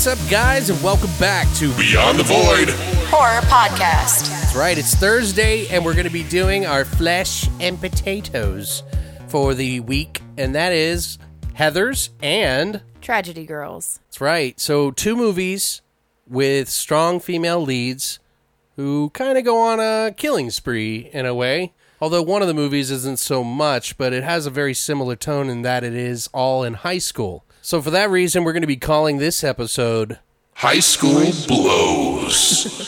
What's up, guys, and welcome back to Beyond the void. Horror Podcast. That's right, it's Thursday, and we're going to be doing our flesh and potatoes for the week, and that is Heathers and. Tragedy Girls. That's right, so two movies with strong female leads who kind of go on a killing spree in a way. Although one of the movies isn't so much, but it has a very similar tone in that it is all in high school. So, for that reason, we're going to be calling this episode High school blows.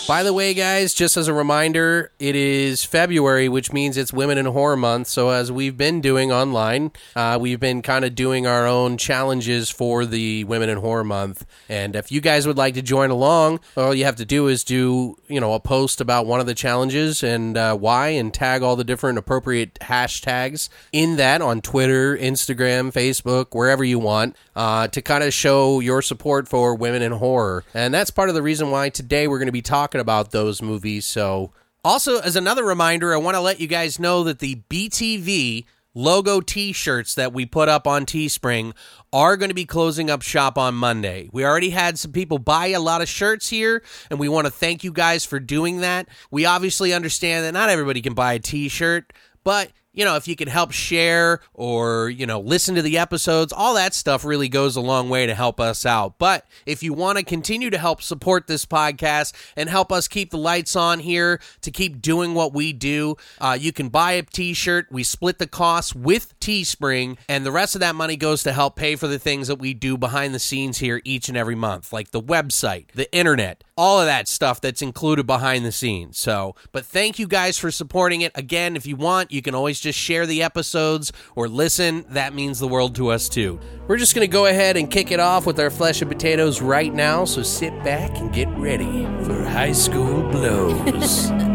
By the way, guys, just as a reminder, it is February, which means it's Women in Horror Month. So, as we've been doing online, uh, we've been kind of doing our own challenges for the Women in Horror Month. And if you guys would like to join along, all you have to do is do, you know, a post about one of the challenges and uh, why, and tag all the different appropriate hashtags in that on Twitter, Instagram, Facebook, wherever you want, uh, to kind of show your support for women in horror. And that's part of the reason why today we're going to be talking about those movies. So, also, as another reminder, I want to let you guys know that the BTV logo t shirts that we put up on Teespring are going to be closing up shop on Monday. We already had some people buy a lot of shirts here, and we want to thank you guys for doing that. We obviously understand that not everybody can buy a t shirt, but you know, if you can help share or, you know, listen to the episodes, all that stuff really goes a long way to help us out. But if you want to continue to help support this podcast and help us keep the lights on here to keep doing what we do, uh, you can buy a t shirt. We split the costs with Teespring, and the rest of that money goes to help pay for the things that we do behind the scenes here each and every month, like the website, the internet, all of that stuff that's included behind the scenes. So, but thank you guys for supporting it. Again, if you want, you can always just share the episodes or listen. That means the world to us too. We're just going to go ahead and kick it off with our flesh and potatoes right now. So sit back and get ready for high school blows.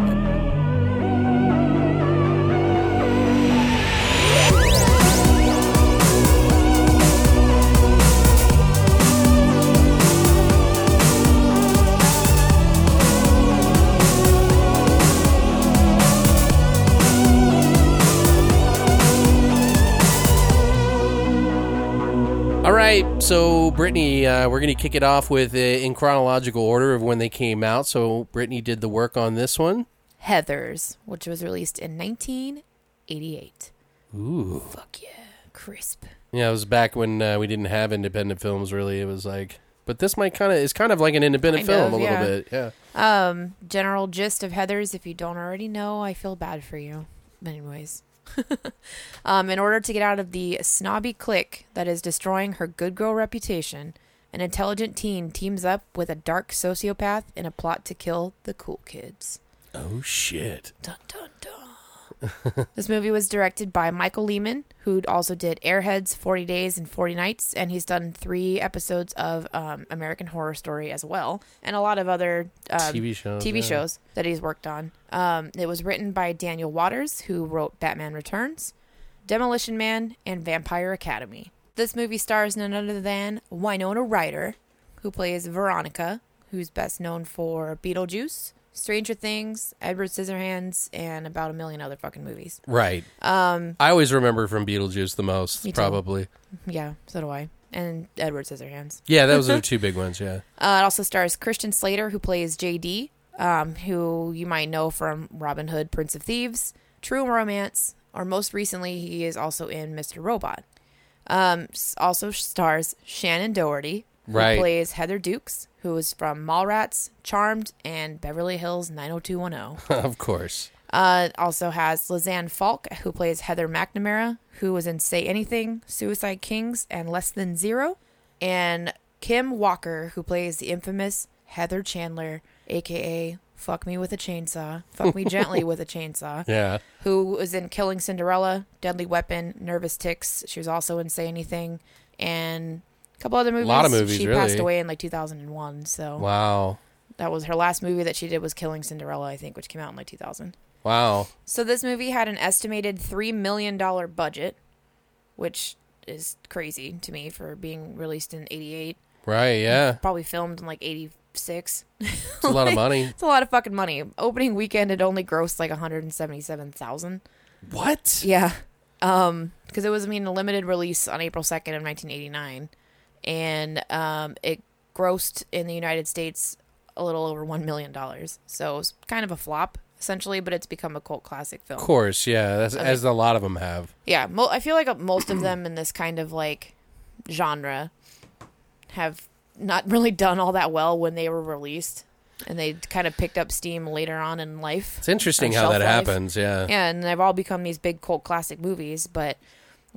right, so Brittany, uh, we're going to kick it off with uh, in chronological order of when they came out. So Brittany did the work on this one. Heathers, which was released in 1988. Ooh, Fuck yeah. Crisp. yeah, it was back when uh, we didn't have independent films. Really, it was like, but this might kind of is kind of like an independent Kind film of, a little yeah. bit. Yeah. Um, general gist of Heathers, if you don't already know, I feel bad for you. But anyways. um, in order to get out of the snobby clique that is destroying her good girl reputation, an intelligent teen teams up with a dark sociopath in a plot to kill the cool kids. Oh shit. Dun dun. this movie was directed by Michael Lehmann, who also did Airheads, 40 Days and 40 Nights, and he's done three episodes of um, American Horror Story as well, and a lot of other um, TV shows, TV yeah. shows that he's worked on. Um, it was written by Daniel Waters, who wrote Batman Returns, Demolition Man, and Vampire Academy. This movie stars none other than Winona Ryder, who plays Veronica, who's best known for Beetlejuice, Stranger Things, Edward Scissorhands, and about a million other fucking movies. Right. Um, I always remember from Beetlejuice the most, probably. Yeah, so do I. And Edward Scissorhands. Yeah, those are the two big ones. Yeah. Uh, it also stars Christian Slater, who plays JD, um, who you might know from Robin Hood, Prince of Thieves, True Romance, or most recently, he is also in Mr. Robot. Um, also stars Shannen Doherty, Right. plays Heather Dukes, who is from Mallrats, Charmed, and Beverly Hills 90210. of course. Uh, also has Lisanne Falk, who plays Heather McNamara, who was in Say Anything, Suicide Kings, and Less Than Zero. And Kim Walker, who plays the infamous Heather Chandler, aka Fuck Me with a Chainsaw, Fuck Me Gently with a Chainsaw, Yeah. who was in Killing Cinderella, Deadly Weapon, Nervous Ticks. She was also in Say Anything, and couple other movies. lot of movies, She passed away in like 2001, so Wow. that was her last movie that she did was Killing Cinderella, I think, which came out in like 2000. Wow. So this movie had an estimated three million dollar budget, which is crazy to me for being released in '88. Right. Yeah. Probably filmed in like '86. It's a lot of money. It's a lot of fucking money. Opening weekend it only grossed like 177,000. What? Yeah, um, because it was I mean a limited release on April 2nd of 1989, and um, it grossed in the United States a little over one million dollars. So it was kind of a flop essentially, but it's become a cult classic film. Of course. Yeah. That's, as a lot of them have. Yeah, mo- I feel like uh, most of them in this kind of like genre have not really done all that well when they were released, and they kind of picked up steam later on in life. It's interesting how that life. happens. Yeah. Yeah, and they've all become these big cult classic movies, but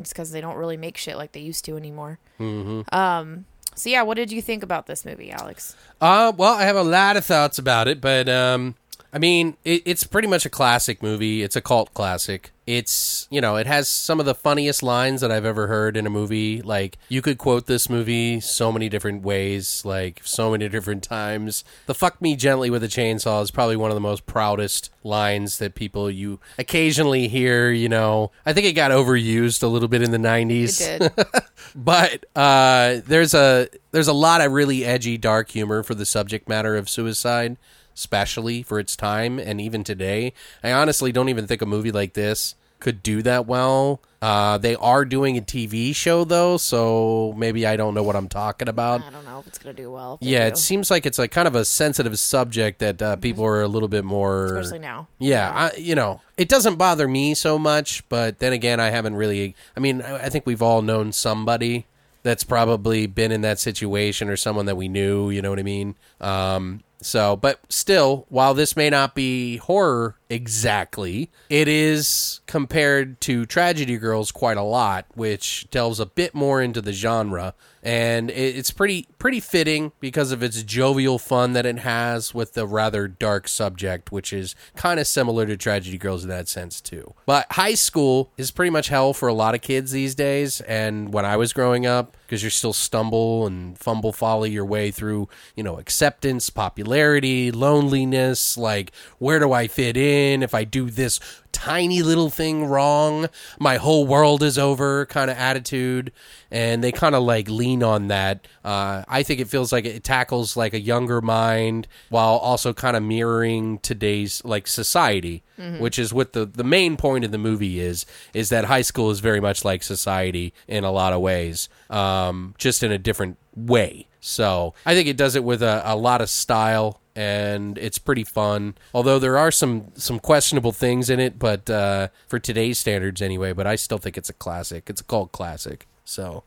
it's because they don't really make shit like they used to anymore. Mm-hmm. Um. So yeah, what did you think about this movie, Alex? Uh, well, I have a lot of thoughts about it, but um, I mean, it, it's pretty much a classic movie. It's a cult classic. It's you know, it has some of the funniest lines that I've ever heard in a movie. Like you could quote this movie so many different ways, like so many different times. The "fuck me gently with a chainsaw" is probably one of the most proudest lines that people you occasionally hear. You know, I think it got overused a little bit in the '90s It did. but uh, there's a there's a lot of really edgy, dark humor for the subject matter of suicide, especially for its time and even today. I honestly don't even think a movie like this could do that well. Uh, they are doing a TV show though, so maybe I don't know what I'm talking about. I don't know if it's gonna do well. Yeah, do, it seems like it's like kind of a sensitive subject that uh, people are a little bit more especially now. yeah, I, you know, it doesn't bother me so much, but then again, I haven't really. I mean, I I think we've all known somebody that's probably been in that situation or someone that we knew. You know what I mean? Um, so, but still, while this may not be horror exactly, it is compared to Tragedy Girls quite a lot, which delves a bit more into the genre. And it's pretty pretty fitting because of its jovial fun that it has with the rather dark subject, which is kind of similar to Tragedy Girls in that sense too. But high school is pretty much hell for a lot of kids these days. And when I was growing up, because you're still stumble and fumble folly your way through, you know, acceptance, popularity, loneliness, like where do I fit in if I do this tiny little thing wrong, my whole world is over kind of attitude. And they kind of like lean on that. Uh, I think it feels like it tackles like a younger mind while also kind of mirroring today's like society, which is what the, the main point of the movie is, is that high school is very much like society in a lot of ways, um, just in a different way. So I think it does it with a, a lot of style and it's pretty fun. Although there are some some questionable things in it, but uh, for today's standards anyway. But I still think it's a classic. It's a cult classic. So,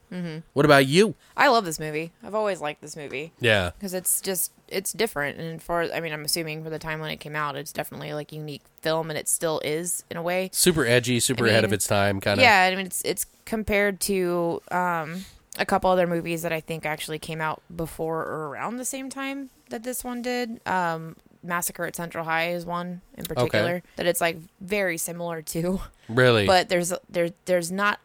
what about you? I love this movie. I've always liked this movie Yeah, because it's just it's different and for I mean I'm assuming for the time when it came out it's definitely like unique film and it still is in a way. super edgy, super I ahead of its time, kind of. Yeah, I mean it's it's compared to um a couple other movies that I think actually came out before or around the same time that this one did. Um Massacre at Central High is one in particular that it's like very similar to. really. but there's there there's not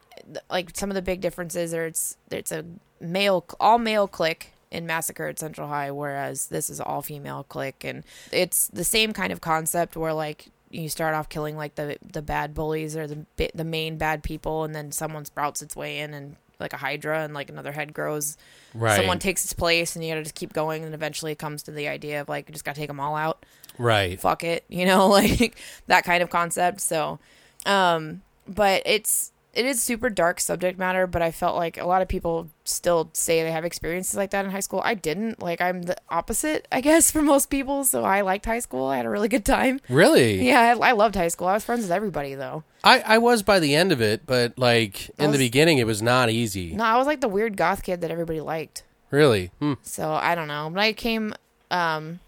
like some of the big differences are it's it's a male all male clique in Massacre at Central High, whereas this is all female clique, and it's the same kind of concept where like you start off killing like the the bad bullies or the the main bad people, and then someone sprouts its way in and like a hydra and like another head grows right, someone takes its place and you gotta just keep going and eventually it comes to the idea of like you just gotta take them all out right. fuck it, you know, like that kind of concept. So, um, but it's it is super dark subject matter, but I felt like a lot of people still say they have experiences like that in high school. I didn't. Like I'm the opposite, I guess, for most people. So I liked high school. I had a really good time. Really? Yeah, I, I loved high school. I was friends with everybody though. I, I was by the end of it, but like in was- the beginning, it was not easy. No, I was like the weird goth kid that everybody liked. Really? Hmm. So I don't know. When I came, um,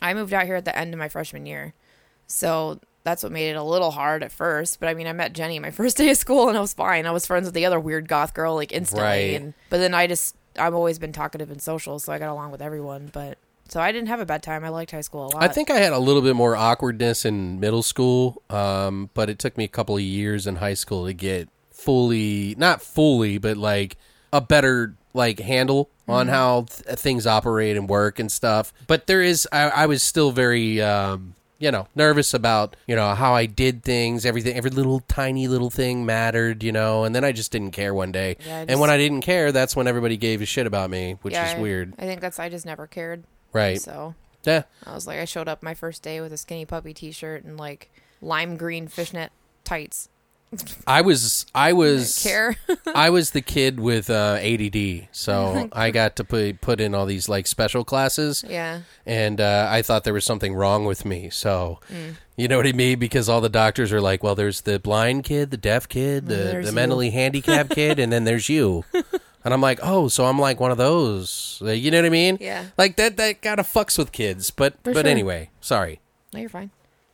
I moved out here at the end of my freshman year, so that's what made it a little hard at first. But I mean, I met Jenny my first day of school, and I was fine. I was friends with the other weird goth girl like instantly, Right. and but then I just I've always been talkative and social, so I got along with everyone. But so I didn't have a bad time. I liked high school a lot. I think I had a little bit more awkwardness in middle school, um, but it took me a couple of years in high school to get fully, not fully, but like a better like handle on how th- things operate and work and stuff. But there is, I, I was still very, um, you know, nervous about you know how I did things. Everything, every little tiny little thing mattered, you know. And then I just didn't care one day. Yeah, I and when I didn't care, that's when everybody gave a shit about me, which Yeah, is I- weird, I think that's I just never cared. right? So Yeah. I was like, I showed up my first day with a skinny puppy T-shirt and like lime green fishnet tights. I was, I was Care? I was the kid with uh, ADD, so I got to put put in all these like special classes, yeah. and uh, I thought there was something wrong with me. So, Mm. you know what I mean? Because all the doctors are like, "Well, there's the blind kid, the deaf kid, the, the mentally handicapped kid, and then there's you." And I'm like, "Oh, so I'm like one of those." Uh, You know what I mean? Yeah. Like that. That kind of fucks with kids. But For but sure. anyway, sorry. No, you're fine.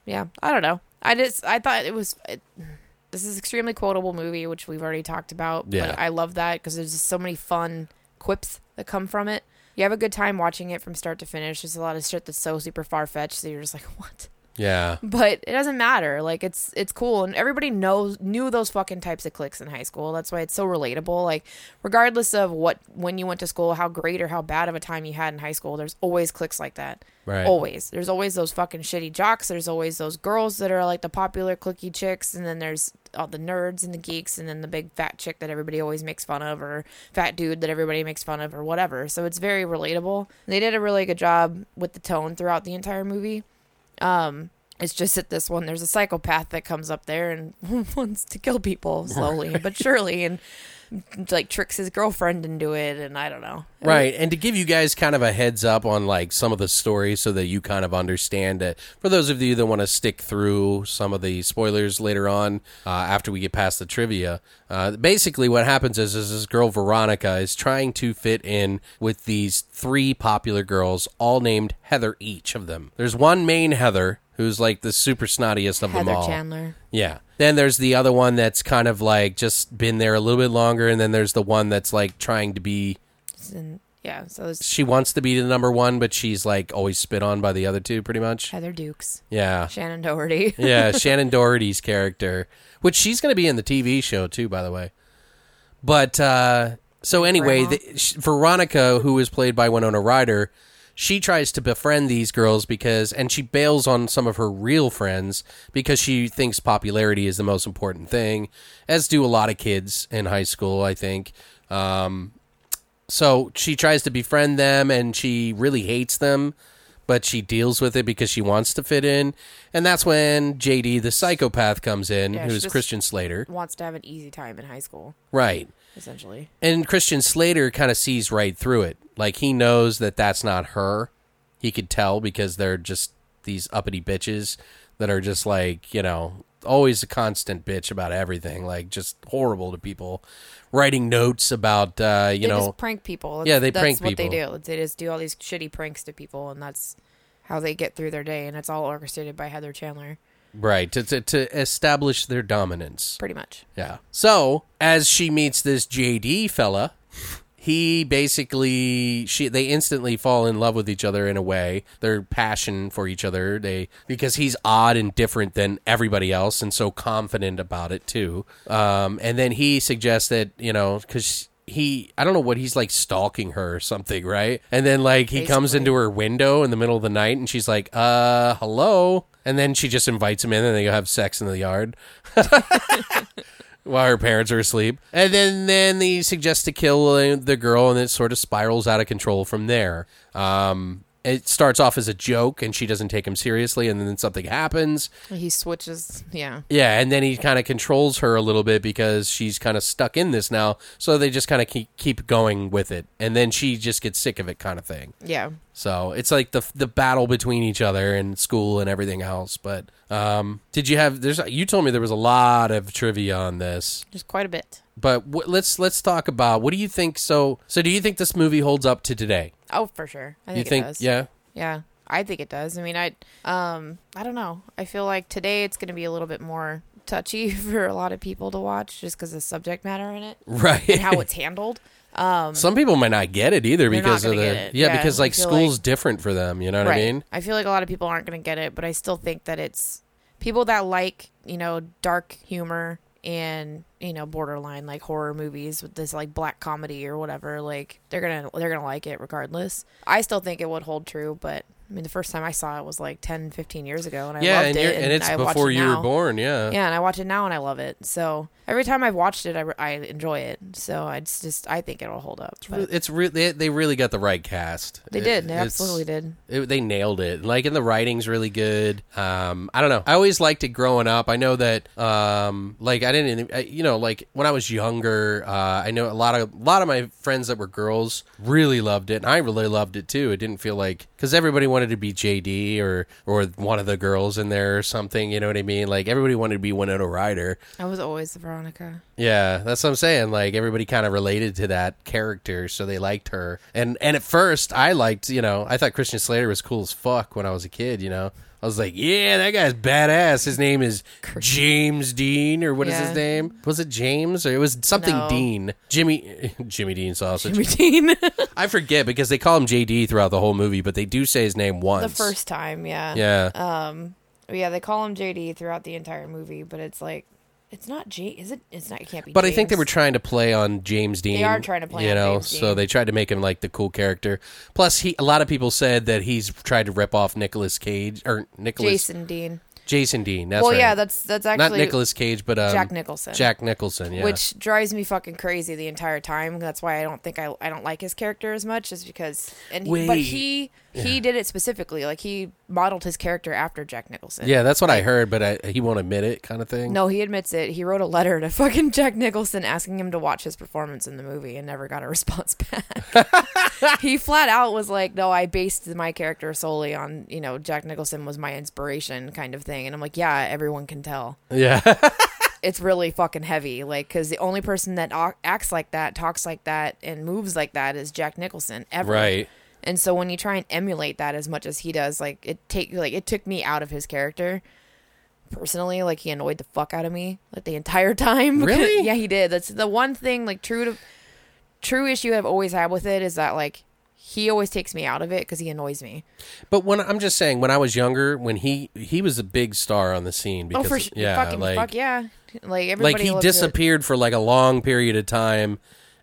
Yeah, I don't know. I just I thought it was. It, this is extremely quotable movie, which we've already talked about. Yeah. But I love that because there's just so many fun quips that come from it. You have a good time watching it from start to finish. There's a lot of shit that's so super far fetched, so you're just like, what? Yeah. But it doesn't matter. Like it's it's cool, and everybody knows knew those fucking types of clicks in high school. That's why it's so relatable. Like regardless of what when you went to school, how great or how bad of a time you had in high school, there's always clicks like that. Right. Always. There's always those fucking shitty jocks. There's always those girls that are like the popular clicky chicks, and then there's all the nerds and the geeks, and then the big fat chick that everybody always makes fun of, or fat dude that everybody makes fun of, or whatever. So it's very relatable. They did a really good job with the tone throughout the entire movie. Um, it's just that this one, there's a psychopath that comes up there and wants to kill people slowly but surely, and like tricks his girlfriend into it, and I don't know. Right, and to give you guys kind of a heads up on like some of the stories, so that you kind of understand it. For those of you that want to stick through some of the spoilers later on, uh, after we get past the trivia, uh, basically what happens is, is this girl Veronica is trying to fit in with these three popular girls, all named Heather each of them. There's one main Heather who's like the super snottiest of them Heather all. Chandler. Yeah. Then there's the other one that's kind of like just been there a little bit longer, and then there's the one that's like trying to be yeah, so there's she wants to be the number one, but she's like always spit on by the other two, pretty much. Heather Dukes, Yeah, Shannen Doherty. yeah. Shannen Doherty's character, which she's going to be in the TV show too, by the way. But uh, so anyway, Grandma? the, sh- Veronica, who is played by Winona Ryder, she tries to befriend these girls because, and she bails on some of her real friends because she thinks popularity is the most important thing, as do a lot of kids in high school, I think. Um, so she tries to befriend them and she really hates them but she deals with it because she wants to fit in and that's when jd the psychopath comes in Yeah, she who's just- christian slater Wants to have an easy time in high school, right essentially. and christian slater kind of sees right through it like he knows that that's not her he could tell because they're just these uppity bitches that are just like you know always a constant bitch about everything like just horrible to people writing notes about uh you they know just prank people. Yeah, they that's prank what they do. They just do all these shitty pranks to people, and that's how they get through their day. And it's all orchestrated by Heather Chandler, right to, to, to establish their dominance pretty much. Yeah. So as she meets this JD fella, he basically she they instantly fall in love with each other in a way. Their passion for each other, they because he's odd and different than everybody else, and so confident about it too. Um, and then he suggests that you know because. He, I don't know what he's like stalking her or something, right? And then like he comes into her window in the middle of the night, and she's like, "Uh, hello." And then she just invites him in, and they go have sex in the yard while her parents are asleep. And then then he suggests to kill the girl, and it sort of spirals out of control from there. Um, it starts off as a joke and she doesn't take him seriously and then something happens He switches. Yeah. yeah and then he kind of controls her a little bit because she's kind of stuck in this now so they just kind of keep keep going with it and then she just gets sick of it kind of thing Yeah. So it's like the the battle between each other and school and everything else but um did you have there's you told me there was a lot of trivia on this Just quite a bit. but w- let's let's talk about what do you think so so do you think this movie holds up to today Oh, for sure. I think you think it does. yeah Yeah, I think it does. I mean, I um, I don't know. I feel like today it's going to be a little bit more touchy for a lot of people to watch, just because of the subject matter in it right and how it's handled. Um, Some people might not get it either because of the yeah, Yeah, because like school's like- different for them. You know what right. I mean? I feel like a lot of people aren't going to get it, but I still think that it's people that like you know dark humor and you know borderline like horror movies with this like black comedy or whatever like they're gonna they're gonna like it regardless i still think it would hold true but i mean the first time i saw it was like 10 15 years ago and i yeah, loved and, it you're, and it's I before it you now. were born. Yeah. yeah and i watch it now and i love it so every time i've watched it i, I enjoy it so it's just i think it'll hold up but It's re- they, they really got the right cast. they It- did they it's- absolutely did it- they nailed it. Like, and the writing's really good. Um, I don't know. I always liked it growing up. I know that, um, like, I didn't, I, you know, like when I was younger, uh, I know a lot of a lot of my friends that were girls really loved it, and I really loved it too. It didn't feel like because everybody wanted to be JD or or one of the girls in there or something. You know what I mean? Like everybody wanted to be Winona Ryder. i was always veronica Yeah, that's what I'm saying. Like everybody kind of related to that character, so they liked her. And and at first, I liked, you know, I thought Christian Slater was cool as fuck when I was a kid. You know, I was like, yeah, that guy's badass. His name is James Dean, or what is his name? Was it James or it was something No. Dean? Jimmy Jimmy Dean sausage. routine I forget because they call him JD throughout the whole movie, but they do say his name once. the first time yeah yeah. Um, yeah, they call him JD throughout the entire movie, but it's like it's not J. Is it? It's not. It can't be. But I think they James. were trying to play on James Dean. They are trying to play you on know, James so Dean. they tried to make him like the cool character. Plus, he a lot of people said that he's tried to rip off Nicolas Cage or Nicholas Jason Dean. Jason Dean. That's well, right. yeah, that's that's actually not Nicolas Cage, but um, Jack Nicholson. Jack Nicholson. Yeah, Which drives me fucking crazy the entire time. That's why I don't think I I don't like his character as much, is because and he, but Wait. He he did it specifically. Like he modeled his character after Jack Nicholson. yeah, that's what I heard, but I, he won't admit it, kind of thing. No, he admits it. He wrote a letter to fucking Jack Nicholson asking him to watch his performance in the movie and never got a response back. he flat out was like, "No, I based my character solely on, you know, Jack Nicholson was my inspiration kind of thing." And I'm like, "Yeah, everyone can tell." Yeah, It's really fucking heavy like cuz the only person that acts like that, talks like that and moves like that is Jack Nicholson ever. right. And so when you try and emulate that as much as he does, like it take like it took me out of his character. Personally, like he annoyed the fuck out of me like the entire time. Really? yeah, he did. That's the one thing like true to true issue I've always had with it is that like he always takes me out of it because he annoys me. But when I'm just saying, when I was younger, when he he was a big star on the scene because oh, for sure. yeah, fucking like fuck yeah. Like everybody like he disappeared for like a long period of time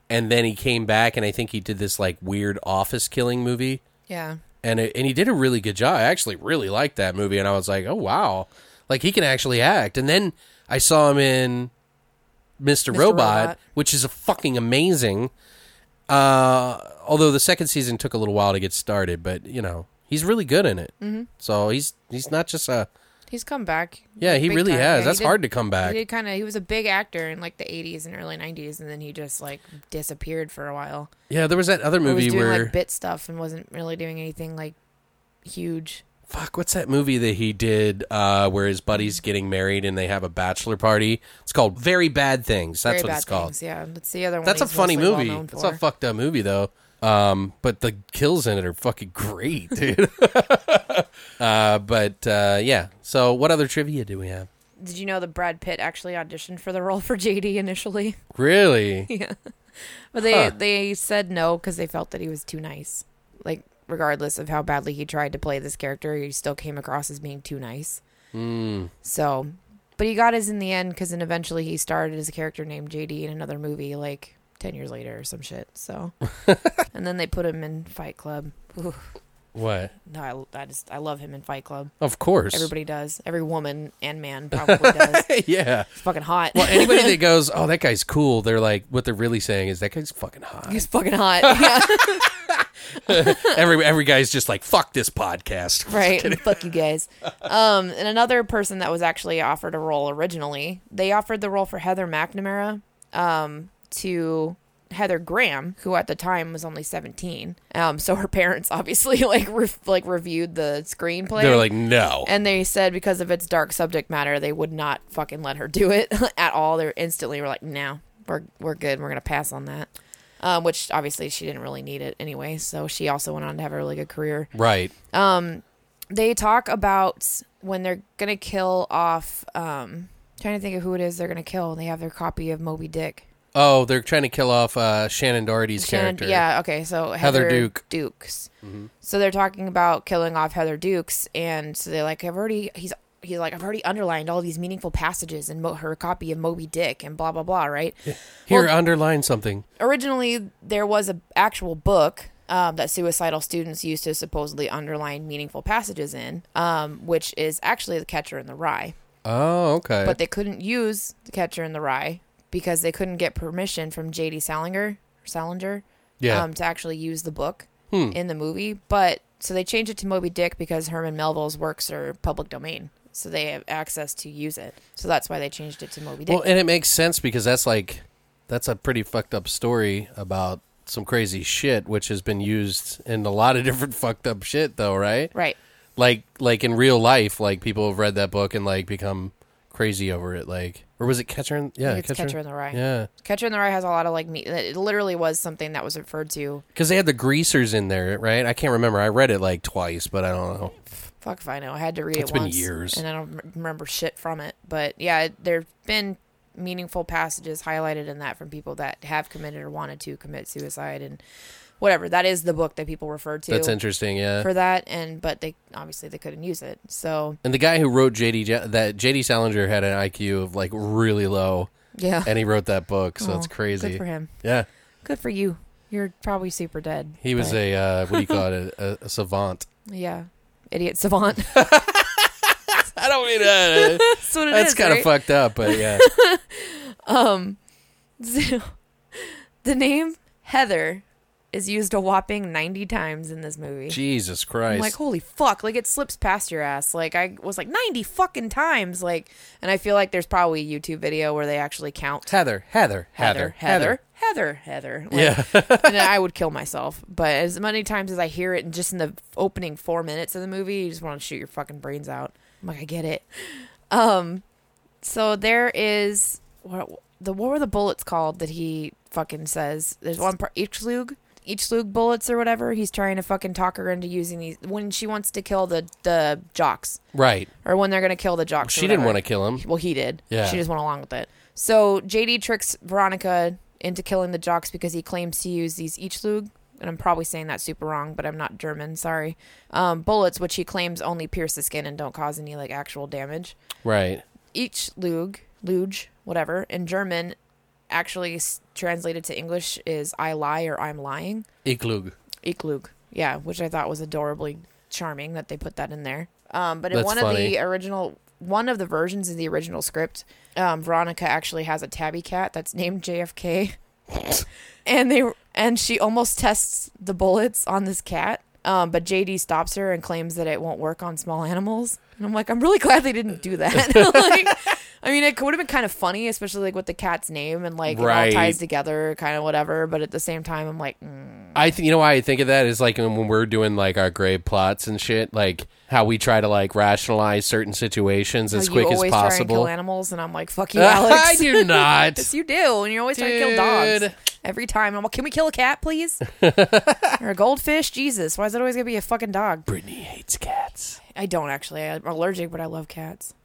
and then he came back and i think he did this like weird office killing movie Yeah. and it, and he did a really good job i actually really liked that movie and i was like oh wow like he can actually act and then i saw him in mr, Mr. robot, Robot. which is a fucking amazing uh although the second season took a little while to get started but you know he's really good in it mm-hmm. so he's he's not just a He's come back. yeah he really time. has Yeah, that's did- hard to come back He did kind of. He was a big actor in like the '80s and early '90s, and then he just like disappeared for a while. yeah there was that other movie doing where like bit stuff and wasn't really doing anything like huge. fuck what's that movie that he did uh where his buddy's getting married and they have a bachelor party it's called very bad things that's Very what it's called things, Yeah, that's the other one. that's a funny movie well-known it's a fucked up movie though um but the kills in it are fucking great dude uh but uh yeah so what other trivia do we have Did you know that Brad Pitt actually auditioned for the role for JD initially? really yeah, but they Huh. they said no because they felt that he was too nice. Like regardless of how badly he tried to play this character, he still came across as being too nice. mm. So, but he got his in the end because then eventually he started as a character named JD in another movie like 10 years later or some shit. So, and then they put him in Fight Club. Ooh. What? No, I, I just I love him in Fight Club. Of course. Everybody does. Every woman and man probably does. yeah. He's fucking hot. Well, anybody that goes, "Oh, that guy's cool," they're like, what they're really saying is that guy's fucking hot. He's fucking hot. Yeah. every every guy's just like, "Fuck this podcast." right. Fuck you guys. Um, and another person that was actually offered a role originally, they offered the role for Heather McNamara um, to Heather Graham, who at the time was only 17. Um, so her parents obviously like re- like reviewed the screenplay. They were like, "No." and they said because of its dark subject matter, they would not fucking let her do it at all. They instantly were like, "No, we're we're good. We're gonna pass on that." Um, which obviously she didn't really need it anyway. So she also went on to have a really good career right. they talk about when they're gonna kill off um trying to think of who it is they're gonna kill they have their copy of moby dick Oh, they're trying to kill off uh, Shannen Doherty's Shannon- character. yeah okay so Heather heather, Duke. Mm-hmm. dukes so they're talking about killing off heather dukes and so they're like i've already he's he's like i've already underlined all these meaningful passages in Mo- her copy of moby dick and blah blah blah right Here, Well- underline something. originally there was a actual book um, that suicidal students used to supposedly underline meaningful passages in, um, which is actually the Catcher in the Rye. Oh, okay. but they couldn't use the Catcher in the Rye because they couldn't get permission from J.D. Salinger, Salinger, yeah. um, to actually use the book Hmm. in the movie. But so they changed it to Moby Dick because Herman Melville's works are public domain, so they have access to use it. So that's why they changed it to Moby Dick. Well, and it makes sense because that's like that's a pretty fucked up story about some crazy shit, which has been used in a lot of different fucked up shit, though, right? right. Like, like in real life, like people have read that book and like become crazy over it. Like, or was it Catcher? In, yeah, it's Catcher in the Rye. Yeah, Catcher in the Rye has a lot of like me. It literally was something that was referred to. because they had the greasers in there, right? I can't remember. I read it like twice, but I don't know. Fuck if I know. I had to read It's It's been once, years. and I don't remember shit from it. But yeah, there've been meaningful passages highlighted in that from people that have committed or wanted to commit suicide and whatever. That is the book that people refer to That's interesting. Yeah. for that. And but they obviously they couldn't use it. So and the guy who wrote JD that JD Salinger had an IQ of like really low, yeah, and he wrote that book, so Oh, it's crazy. Good for him. Yeah. Good for you. You're probably super dead. He was but- a uh, what do you call it? A, a savant. yeah, idiot savant. I don't mean that. That's what it That's kind of right? fucked up, but yeah. Um, so, the name Heather is used a whopping 90 times in this movie. Jesus Christ. I'm like, holy fuck, like it slips past your ass. Like I was like 90 fucking times. Like, and I feel like there's probably a YouTube video where they actually count Heather, Heather, Heather, Heather, Heather, Heather. Like, Yeah. and I would kill myself. But as many times as I hear it, and just in the opening four minutes of the movie, you just want to shoot your fucking brains out. I'm like, I get it. Um, so there is what the what were the bullets called that he fucking says? There's one part each slug, each slug bullets or whatever. He's trying to fucking talk her into using these when she wants to kill the the jocks Right. or when they're gonna kill the jocks. She didn't want to kill him. Well, he did. Yeah. She just went along with it. So JD tricks Veronica into killing the jocks because he claims to use these each Eachlug, and I'm probably saying that super wrong, but I'm not German. Sorry. Um, bullets, which he claims only pierce the skin and don't cause any like actual damage. Right. Each lug, luge, whatever, in German, actually s- translated to English is "I lie" or "I'm lying." Iklug. Iklug. Yeah, which I thought was adorably charming that they put that in there. Um, but in That's one funny. of the original, one of the versions of the original script, um, Veronica actually has a tabby cat that's named JFK, and they and she almost tests the bullets on this cat. Um, but JD stops her and claims that it won't work on small animals. And I'm like, I'm really glad they didn't do that. like, I mean, it would have been kind of funny, especially like with the cat's name and like it all ties together, kind of whatever. But at the same time, I'm like, mm, I th- you know why I think of that is like when we're doing like our grave plots and shit, like how we try to like rationalize certain situations as how ck you as always try and kill possible. animals, and I'm like, fuck you, Alex. I do not. yes, you do, and you're always trying to kill dogs every time. I'm like, can we kill a cat, please? or a goldfish? Jesus, why is it always gonna be a fucking dog? Brittany hates cats. I don't actually. I'm allergic, but I love cats.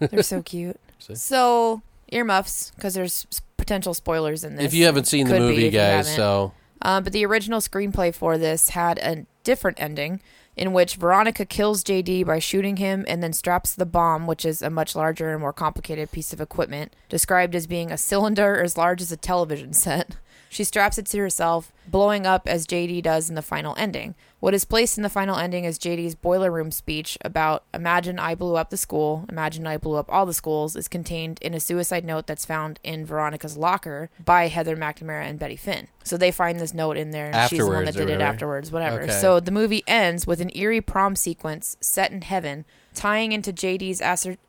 They're so cute. So earmuffs, because there's potential spoilers in this. If you haven't seen the movie, guys, so Um, but the original screenplay for this had a different ending in which Veronica kills JD by shooting him and then straps the bomb, which is a much larger and more complicated piece of equipment, described as being a cylinder as large as a television set. She straps it to herself, blowing up as JD does in the final ending. What is placed in the final ending is JD's boiler room speech about Imagine I blew up the school, imagine I blew up all the schools, is contained in a suicide note that's found in Veronica's locker by Heather McNamara and Betty Finn. So they find this note in there, and she's the one that Afterwards did it whatever. afterwards, whatever. Okay. So the movie ends with an eerie prom sequence set in heaven, tying into JD's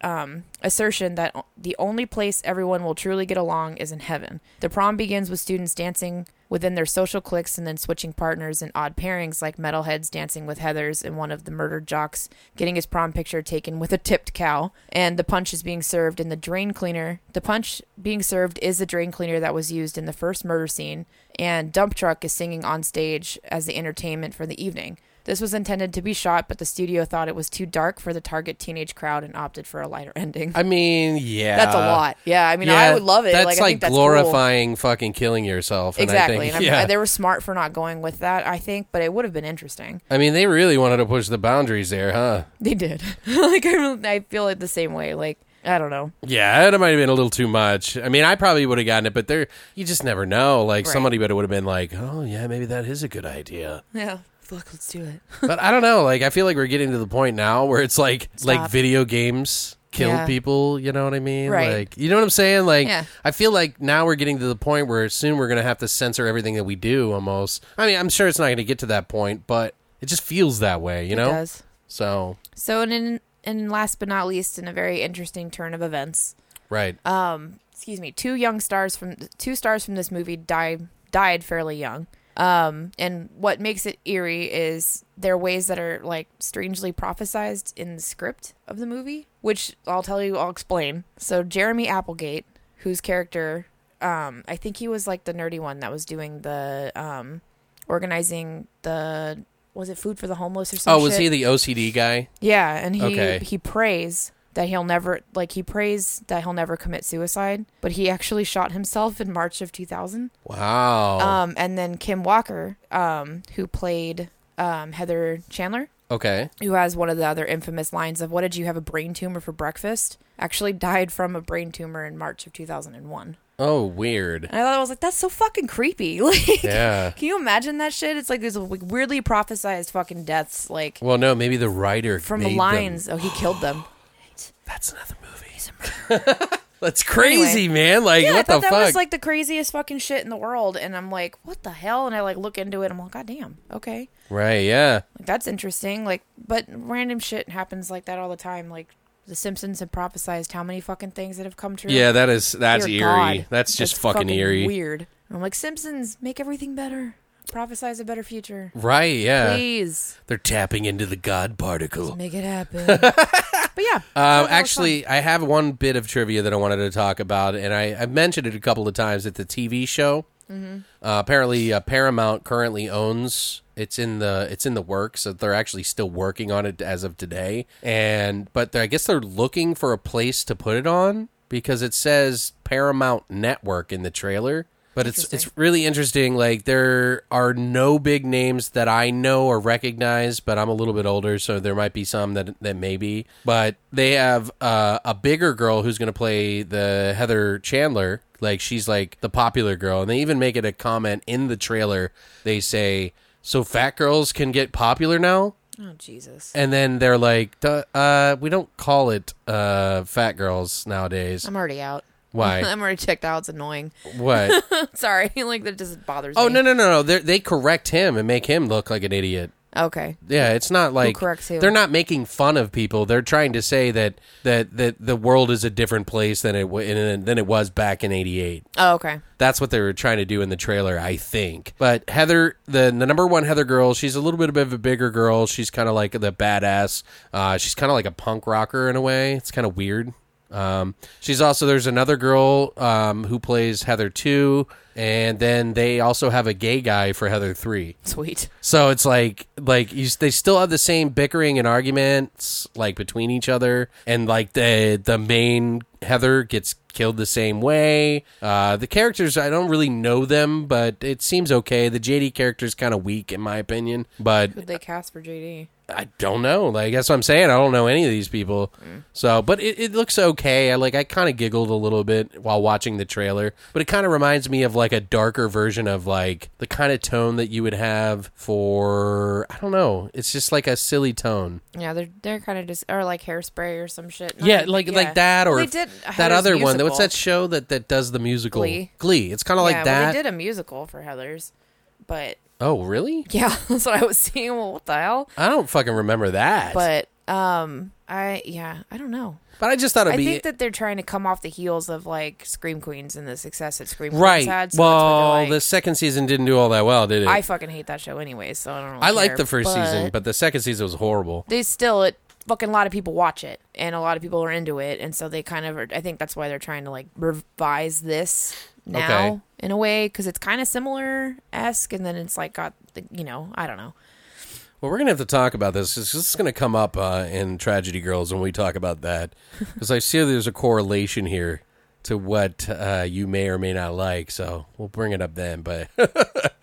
um, assertion that the only place everyone will truly get along is in heaven. The prom begins with students dancing within their social cliques and then switching partners in odd pairings, like metalheads dancing with Heathers and one of the murdered jocks getting his prom picture taken with a tipped cow. And the punch is being served in the drain cleaner. The punch being served is the drain cleaner that was used in the first murder scene, and Dump Truck is singing on stage as the entertainment for the evening. This was intended to be shot, but the studio thought it was too dark for the target teenage crowd and opted for a lighter ending. I mean, yeah, That's a lot. Yeah, I mean, I would love it. That's like, like, I think that's cool. glorifying fucking killing yourself. And Exactly. I think, and yeah. I'm, they were smart for not going with that, I think, but it would have been interesting. I mean, they really wanted to push the boundaries there, huh? They did. like, I, I feel like the same way. Like, I don't know. Yeah, it might have been a little too much. I mean, I probably would have gotten it, but there, you just never know. Like Right. somebody would have been like, "Oh, yeah, maybe that is a good idea." Yeah. Fuck, let's do it. but I don't know. Like, I feel like we're getting to the point now where it's like, like video games kill Yeah. people. You know what I mean? Right. Like, you know what I'm saying? Like, Yeah. I feel like now we're getting to the point where soon we're gonna have to censor everything that we do. Almost. I mean, I'm sure it's not going to get to that point, but it just feels that way. You It know? does. So So, and in, and last but not least, in a very interesting turn of events, right. um, excuse me, two young stars from two stars from this movie died died fairly young. Um, and what makes it eerie is there are ways that are like strangely prophesized in the script of the movie, which I'll tell you, I'll explain. So Jeremy Applegate, whose character, um, I think he was like the nerdy one that was doing the um, organizing the was it food for the homeless or something? Oh, was he the OCD guy? Yeah, and he Okay. he prays that he'll never like he prays that he'll never commit suicide, but he actually shot himself in March of 2000. Wow. Um and then Kim Walker, um who played um Heather Chandler, okay. who has one of the other infamous lines of what did you have a brain tumor for breakfast? Actually died from a brain tumor in March of 2001. Oh, weird. And I thought I was like that's so fucking creepy. Like Yeah. Can you imagine that shit? It's like these weirdly prophesized fucking deaths like Well, no, maybe the writer from the them. lines. Oh, he killed them. That's another movie. That's crazy, man. Like, Yeah, I what the thought that fuck? was like the craziest fucking shit in the world, and I'm like, what the hell? And I like look into it. And I'm like, God damn, okay, right? Yeah. like that's interesting. Like, but random shit happens like that all the time. Like The Simpsons have prophesized how many fucking things that have come true. Yeah, that is that's Dear eerie. God. That's just fucking, eerie. Weird. And I'm like Simpsons, make everything better. Prophesize a better future, Right? Yeah. please. They're tapping into the God particle. Make it happen. but yeah, Um, actually, I have one bit of trivia that I wanted to talk about, and I, I've mentioned it a couple of times at the TV show. Mm-hmm. Uh, apparently, uh, Paramount currently owns. It's in the it's in the works. So they're actually still working on it as of today. And but I guess they're looking for a place to put it on because it says Paramount Network in the trailer. But it's it's really interesting. Like there are no big names that I know or recognize, but I'm a little bit older, so there might be some that that may be. But they have uh, a bigger girl who's going to play the Heather Chandler. Like she's like the popular girl, and they even make it a comment in the trailer. They say, "So fat girls can get popular now." Oh Jesus. And then they're like, uh, "We don't call it uh, fat girls nowadays." I'm already out. Why? I'm already checked out. It's annoying. what? Sorry, like that just bothers me. Oh me. no no no no! They're, they correct him and make him look like an idiot. Okay. Yeah, it's not like corrects who? they're not making fun of people. They're trying to say that that that the world is a different place than it than it was back in '88. Oh, okay. That's what they were trying to do in the trailer, I think. But Heather, the the number one Heather girl, she's a little bit of a bigger girl. She's kind of like the badass. Uh, she's kind of like a punk rocker in a way. It's kind of weird. Um, she's also there's another girl um, who plays Heather two, and then they also have a gay guy for Heather three. Sweet. So it's like like you, they still have the same bickering and arguments like between each other, and like the the main Heather gets killed the same way. Uh, the characters I don't really know them, but it seems okay. The JD character is kind of weak in my opinion, but Who'd they cast for JD? I don't know. Like that's what I'm saying. I don't know any of these people. Mm. So, but it, it looks okay. I like I kind of giggled a little bit while watching the trailer, but it kind of reminds me of like a darker version of like the kind of tone that you would have for I don't know. It's just like a silly tone. Yeah, they're they're kind of just or like hairspray or some shit. Yeah, Not- like yeah. like that or They did that other one. What's musical. that show that that does the musical Glee. Glee. It's kind of like yeah, well, that. they did a musical for Heathers, but oh, really? yeah, that's what I was seeing. Well, what the hell? I don't fucking remember that. But um, I yeah, I don't know. but I just thought it'd I be think that they're trying to come off the heels of like Scream Queens and the success that Scream right. Queens had. So that's why well, like, the second season didn't do all that well, did it? I fucking hate that show anyway, so I don't. Really I liked the first season, but the second season was horrible. they still it fucking a lot of people watch it and a lot of people are into it and so they kind of are, i think that's why they're trying to like revise this now Okay. in a way because it's kind of similar esque and then it's like got the you know i don't know Well, we're gonna have to talk about this. This is gonna come up uh, in Tragedy Girls when we talk about that, because I see there's a correlation here to what uh, you may or may not like. So we'll bring it up then. But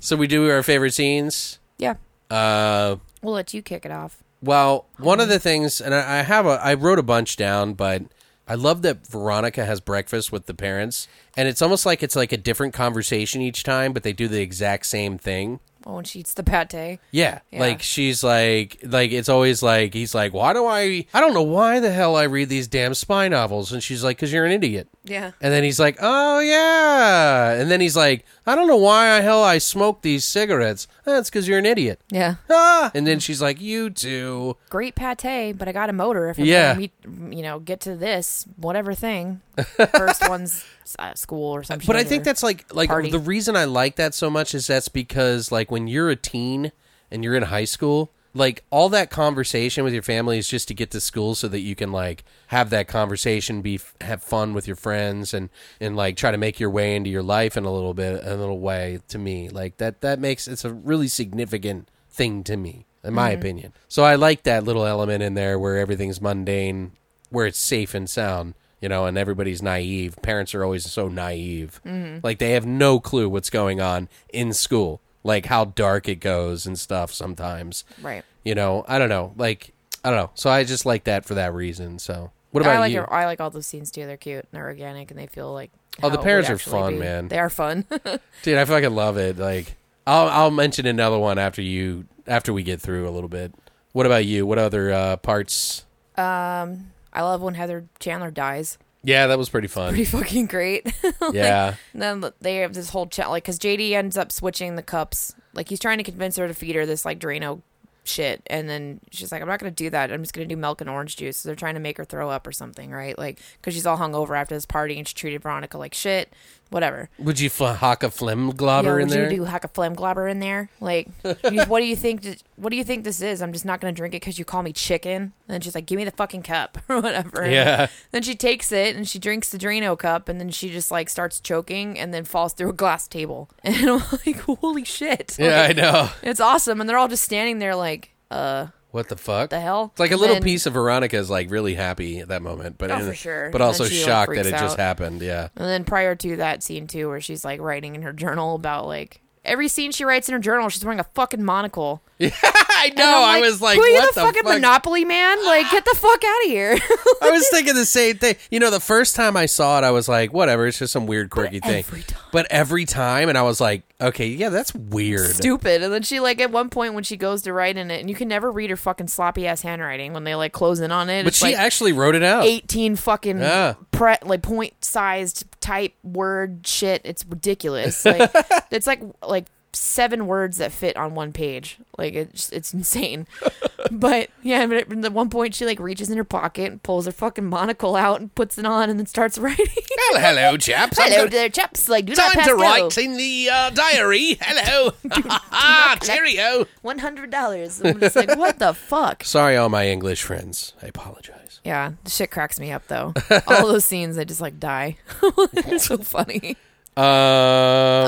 so we do our favorite scenes. yeah Uh, we'll let you kick it off Well, one of the things, and I I have a, I wrote a bunch down, but I love that Veronica has breakfast with the parents, and it's almost like it's like a different conversation each time, but they do the exact same thing. Oh when she eats the pate Yeah, Yeah. like she's like, like it's always like he's like, why do I? I don't know why the hell I read these damn spy novels, and she's like, because you're an idiot. yeah And then he's like, "Oh yeah," and then he's like, "I don't know why the hell I smoke these cigarettes. That's because you're an idiot." yeah Ah! And then she's like, "You too." great pate but i got a motor if i'm Yeah. gonna meet, you know get to this whatever thing first one's uh, school or something But I think that's like like Party. the reason I like that so much is that's because like when you're a teen and you're in high school, like all that conversation with your family is just to get to school so that you can like have that conversation, be have fun with your friends and and like try to make your way into your life in a little bit a little way to me. Like that that makes it's a really significant thing to me in my opinion. So I like that little element in there where everything's mundane, where it's safe and sound you know, and everybody's naive. Parents are always so naive. Like they have no clue what's going on in school, like how dark it goes and stuff sometimes. right You know, I don't know. Like, I don't know. So I just like that for that reason. So, what about I like you? it- I like all those scenes too. They're cute and they're organic and they feel like. Oh, the parents are fun, be. man. They are fun. Dude, I fucking love it. Like, I'll I'll mention another one after you after we get through a little bit. What about you? What other uh, parts? um, I love when Heather Chandler dies. Yeah, that was pretty fun. Pretty fucking great. yeah, And then they have this whole chat, like, because JD ends up switching the cups. Like, he's trying to convince her to feed her this, like, Drano shit. And then she's like, I'm not going to do that. I'm just going to do milk and orange juice. So they're trying to make her throw up or something, right? Like, because she's all hungover after this party and she treated Veronica like shit. Whatever. would you fl- hock a phlegm Yeah, globber in would there? you do hack a phlegm globber in there? Like, you- what do you think? What do you think this is? I'm just not going to drink it because you call me chicken. And she's like, give me the fucking cup or whatever. Yeah. Then she takes it and she drinks the Drano cup and then she just like starts choking and then falls through a glass table. And I'm like, holy shit. Yeah, I know. It's awesome. And they're all just standing there like, uh, What the fuck? the hell? It's like a little then- piece of Veronica is like really happy at that moment, but Oh, in- for sure. but And also then she, like, shocked that it just happened. Yeah, And then prior to that scene too, where she's like writing in her journal about like every scene she writes in her journal, she's wearing a fucking monocle. I know. I'm I was like, "Were you what the, the fucking fuck? Monopoly man? Like, get the fuck out of here. I was thinking the same thing. You know, the first time I saw it, I was like, whatever, it's just some weird quirky thing. every time. But every time, and I was like, okay, yeah, that's weird. Stupid. And then she like at one point when she goes to write in it, and you can never read her fucking sloppy ass handwriting when they like close in on it. But she like actually wrote it out. 18 fucking Yeah. pre- like point sized type word shit. It's ridiculous. Like it's like like seven words that fit on one page. Like it's it's insane. but yeah, but at one point she like reaches in her pocket and pulls her fucking monocle out and puts it on and then starts writing. Well, hello, chaps. Hello gonna- there, chaps. Like, do not Time to write in the uh, diary. Hello. ah, cheerio. One hundred dollars. I'm just like, what the fuck? Sorry, all my English friends. I apologize. Yeah, the shit cracks me up though. All those scenes, I just like die. it's so funny. Um, Uh,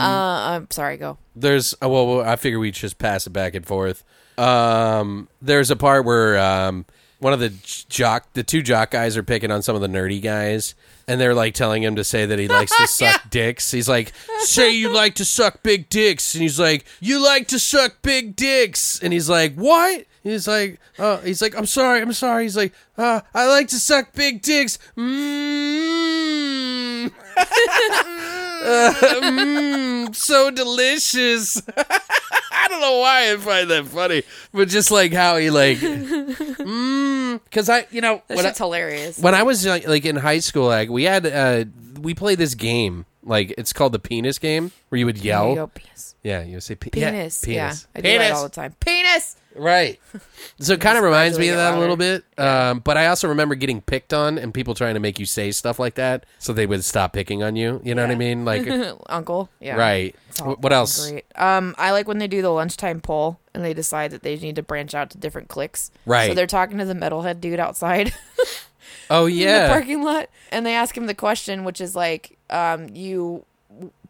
I'm sorry. Go. there's uh, well, I figure we just pass it back and forth. Um, there's a part where um, one of the jock, the two jock guys are picking on some of the nerdy guys, and they're like telling him to say that he likes to suck dicks. He's like, "Say you like to suck big dicks," and he's like, "You like to suck big dicks," and he's like, "What?" He's like, oh, he's like, I'm sorry, I'm sorry. He's like, uh, I like to suck big dicks. Mmm. Uh, mm, so delicious. I don't know why I find that funny, but just like how he like, mmm, because I, you know, That when I, hilarious. when I was like, like in high school, like we had, uh, we played this game, like it's called the penis game, where you would yell. penis. Yeah, you would say pe- Penis. Yeah, Yeah, penis. I do that all the time. Penis. Right. So it kind of reminds me of that a little bit. Um, but I also remember getting picked on and people trying to make you say stuff like that so they would stop picking on you. You know what I mean? Like, Uncle. Yeah. right. It's all Wh- What else? Great. Um, I like when they do the lunchtime poll and they decide that they need to branch out to different cliques. Right. So they're talking to the metalhead dude outside Oh, yeah. in the yeah. parking lot, and they ask him the question, which is like, um, you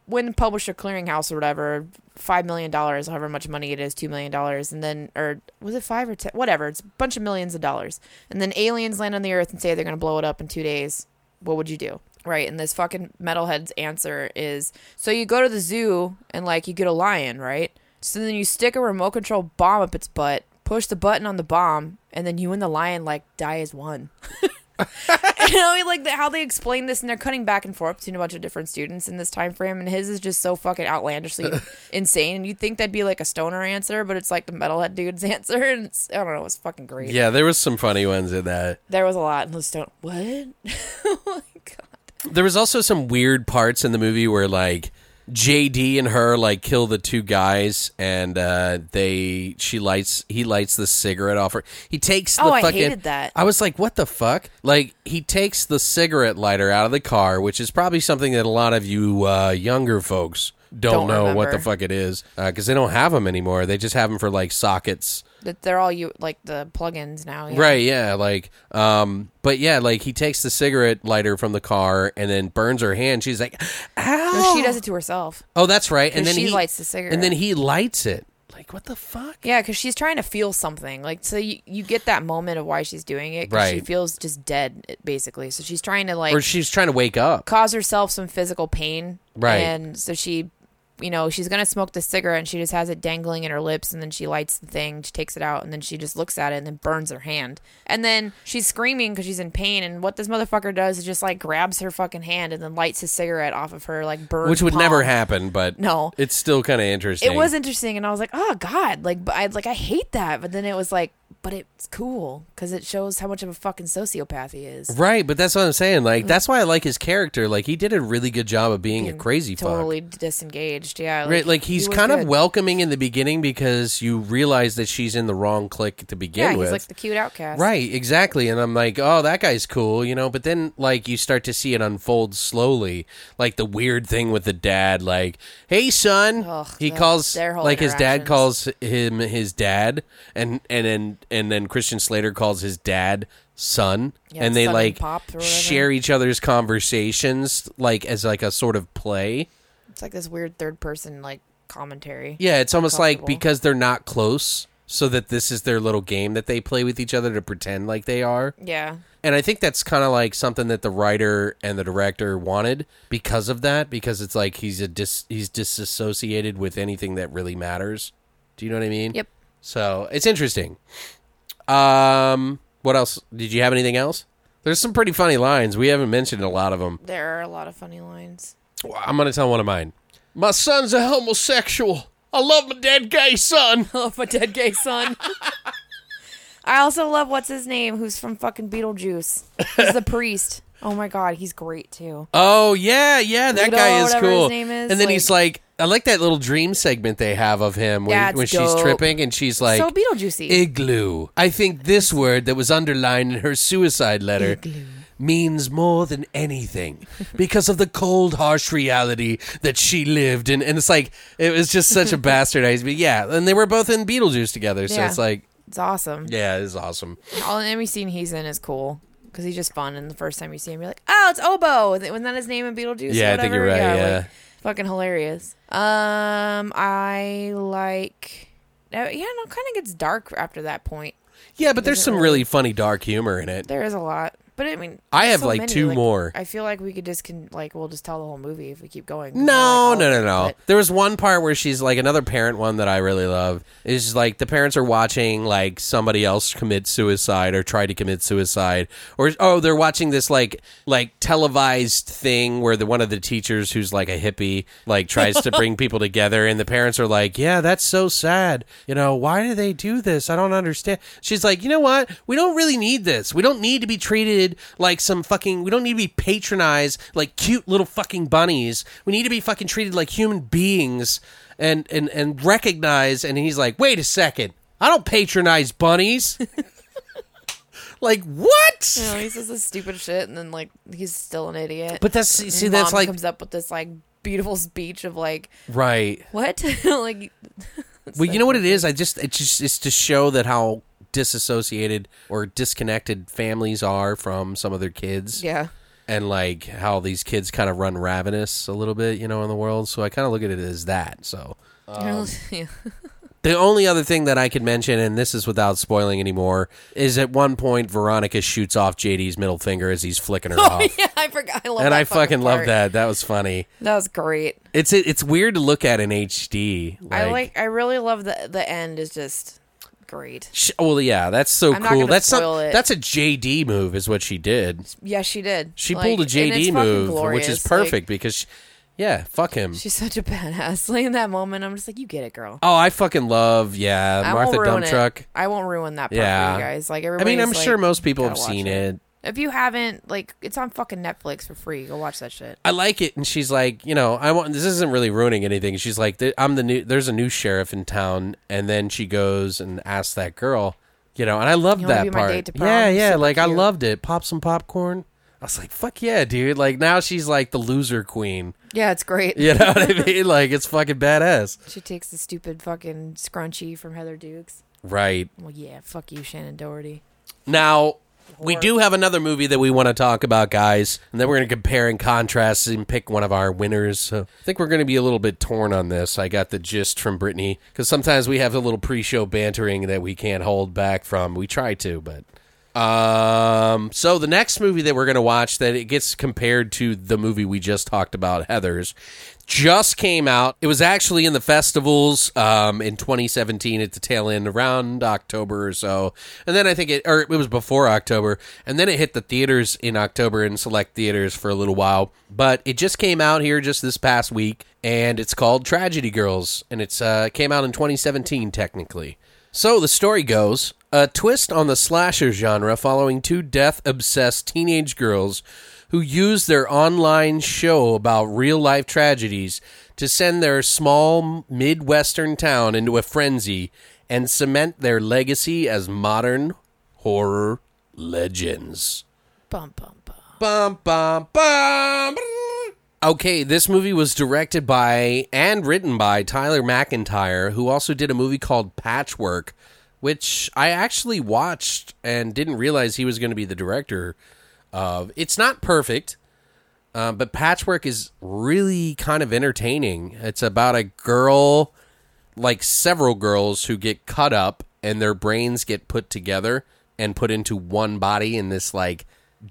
win publisher clearinghouse or whatever, five million dollars, however much money it is, two million dollars, and then or was it five or ten? Whatever, it's a bunch of millions of dollars, and then aliens land on the Earth and say they're gonna blow it up in two days. What would you do? Right, and this fucking metalhead's answer is so you go to the zoo and like you get a lion, right? So then you stick a remote control bomb up its butt, push the button on the bomb, and then you and the lion like die as one. you know, like the, how they explain this, and they're cutting back and forth between a bunch of different students in this time frame, and his is just so fucking outlandishly insane. And you'd think that'd be like a stoner answer, but it's like the metalhead dude's answer, and it's I don't know, it's fucking great. Yeah, there was some funny ones in that. There was a lot in the stone. What? oh my god. There was also some weird parts in the movie where like JD and her like kill the two guys and uh they she lights he lights the cigarette off her. He takes the Oh, I hated that. I was like, what the fuck? Like he takes the cigarette lighter out of the car, which is probably something that a lot of you uh younger folks don't, Don't know what the fuck it is because they don't have them anymore. They just have them for like sockets. That they're all you like the plugins now. Yeah. Right, yeah, like um but yeah, like he takes the cigarette lighter from the car and then burns her hand. She's like, "Ow." No, she does it to herself. Oh, that's right. And then she he lights the cigarette. And then he lights it. Like what the fuck? Yeah, because she's trying to feel something. Like, so you, you get that moment of why she's doing it. 'cause She Right. feels just dead, basically. So she's trying to like Or she's trying to wake up. cause herself some physical pain. Right. And so she, you know, she's gonna smoke the cigarette and she just has it dangling in her lips and then she lights the thing, she takes it out and then she just looks at it and then burns her hand. And then she's screaming because she's in pain. And what this motherfucker does is just like grabs her fucking hand and then lights his cigarette off of her like burn. Which would never happen, but No. it's still kind of interesting. It was interesting, and I was like, "Oh God!" Like, I like I hate that. But then it was like, but it's cool because it shows how much of a fucking sociopath he is. right, but that's what I'm saying. Like mm. that's why I like his character. Like he did a really good job of being a crazy fuck. totally disengaged. Yeah, Right, like he he's was kind of good. welcoming in the beginning because you realize that she's in the wrong clique to begin Yeah, with. he's like the cute outcast. Right, exactly. And I'm like, oh, that guy's cool, you know. But then, like, you start to see it unfold slowly. Like the weird thing with the dad, like, hey, son. Ugh, he calls, their whole like, his dad interactions. calls him his dad, and and then and then Christian Slater calls his dad son, Yeah, and they son like whatever. share each other's conversations, like as like a sort of play. It's like this weird third person like commentary. Yeah, it's almost like because they're not close, so that this is their little game that they play with each other to pretend like they are. Yeah. And I think that's kind of like something that the writer and the director wanted because of that, because it's like he's a dis- he's disassociated with anything that really matters. Do you know what I mean? Yep. So it's interesting. Um, what else? Did you have anything else? There's some pretty funny lines. We haven't mentioned a lot of them. There are a lot of funny lines. I'm gonna tell one of mine. My son's a homosexual. I love my dead gay son. I love my dead gay son. I also love what's his name, who's from fucking Beetlejuice. He's the priest. Oh my god, he's great too. Oh yeah, yeah, that Ludo, guy is whatever his cool. name is, and then like- he's like, I like that little dream segment they have of him when, Yeah, when she's dope. tripping and she's like, so Beetlejuicy. igloo. I think this word that was underlined in her suicide letter means more than anything because of the cold, harsh reality that she lived in. And it's like it was just such a bastardized. But yeah, and they were both in Beetlejuice together, so Yeah. it's like, It's awesome. yeah, it's awesome. All every scene he's in is cool because he's just fun. And the first time you see him, you're like, "Oh, it's Otho." Wasn't that his name in Beetlejuice? Yeah, or I think you're right, yeah. like, fucking hilarious. Um, I like. Uh, yeah, no, kind of gets dark after that point. Yeah, but there's some really funny dark humor in it. There is a lot. But I mean, I have, so like, many, two more. I feel like we could just can like we'll just tell the whole movie if we keep going. No, like all no, no, no. but- There was one part where she's like another parent one that I really love. Is like the parents are watching like somebody else commit suicide or try to commit suicide. Or oh they're watching this like like televised thing where the one of the teachers who's like a hippie like tries to bring people together and the parents are like yeah that's so sad. You know why do they do this? I don't understand. She's like you know what? We don't really need this. We don't need to be treated like some fucking we don't need to be patronized like cute little fucking bunnies. We need to be fucking treated like human beings and and and recognize and he's like wait a second. I don't patronize bunnies. Like what? You know, he says this stupid shit, and then like he's still an idiot. but that's And see that's like comes up with this like beautiful speech of like right. what? Like. well you know what it is? I just it just it's to show that how disassociated or disconnected families are from some of their kids Yeah. and like how these kids kind of run ravenous a little bit you know in the world so i kind of look at it as that so um, yeah. The only other thing that I could mention, and this is without spoiling anymore, is at one point Veronica shoots off JD's middle finger as he's flicking her oh, off. yeah, I forgot. I love And that I fucking love that. That was funny. That was great. It's it's weird to look at in HD. I like. I really love the the end. Is just great. Sh- well, yeah, that's so I'm not cool. gonna That's some, spoil it. that's a JD move, is what she did. Yeah, she did. She Like, pulled a and it's JD fucking move, which glorious. is Like, perfect because, she, yeah, fuck him. she's such a badass. Like in that moment, I'm just like, you get it, girl. oh, I fucking love yeah, I Martha won't ruin Dumptruck. It. I won't ruin that part Yeah. for you guys. Like I everybody. mean, I'm sure most people have seen it. If you haven't, like, it's on fucking Netflix for free. Go watch that shit. I like it, and she's like, you know, I want. This isn't really ruining anything. She's like, I'm the new. There's a new sheriff in town, and then she goes and asks that girl, you know, and I loved You that part. date to prom? yeah, yeah, Super like I loved it. Pop some popcorn. I was like, fuck yeah, dude. Like now she's like the loser queen. Yeah, it's great. You know what I mean? Like it's fucking badass. She takes the stupid fucking scrunchie from Heather Dukes. Right Well, yeah, fuck you, Shannen Doherty. now. We do have another movie that we want to talk about, guys, and then we're going to compare and contrast and pick one of our winners. So I think we're going to be a little bit torn on this. I got the gist from Brittany because sometimes we have a little pre-show bantering that we can't hold back from. We try to, but um. So the next movie that we're going to watch that it gets compared to the movie we just talked about, Heathers, just came out. It was actually in the festivals um, in 2017 at the tail end around October or so. And then I think it, or it was before October. And then it hit the theaters in October in select theaters for a little while. But it just came out here just this past week. And it's called Tragedy Girls. And it's uh, came out in 2017, technically. So the story goes a twist on the slasher genre following two death obsessed teenage girls who use their online show about real life tragedies to send their small Midwestern town into a frenzy and cement their legacy as modern horror legends. Bum bum bum. Bum, bum, bum. Okay, this movie was directed by and written by Tyler MacIntyre, who also did a movie called Patchwork, which I actually watched and didn't realize he was going to be the director of. It's not perfect, uh, but Patchwork is really kind of entertaining. It's about a girl, like several girls, who get cut up and their brains get put together and put into one body in this like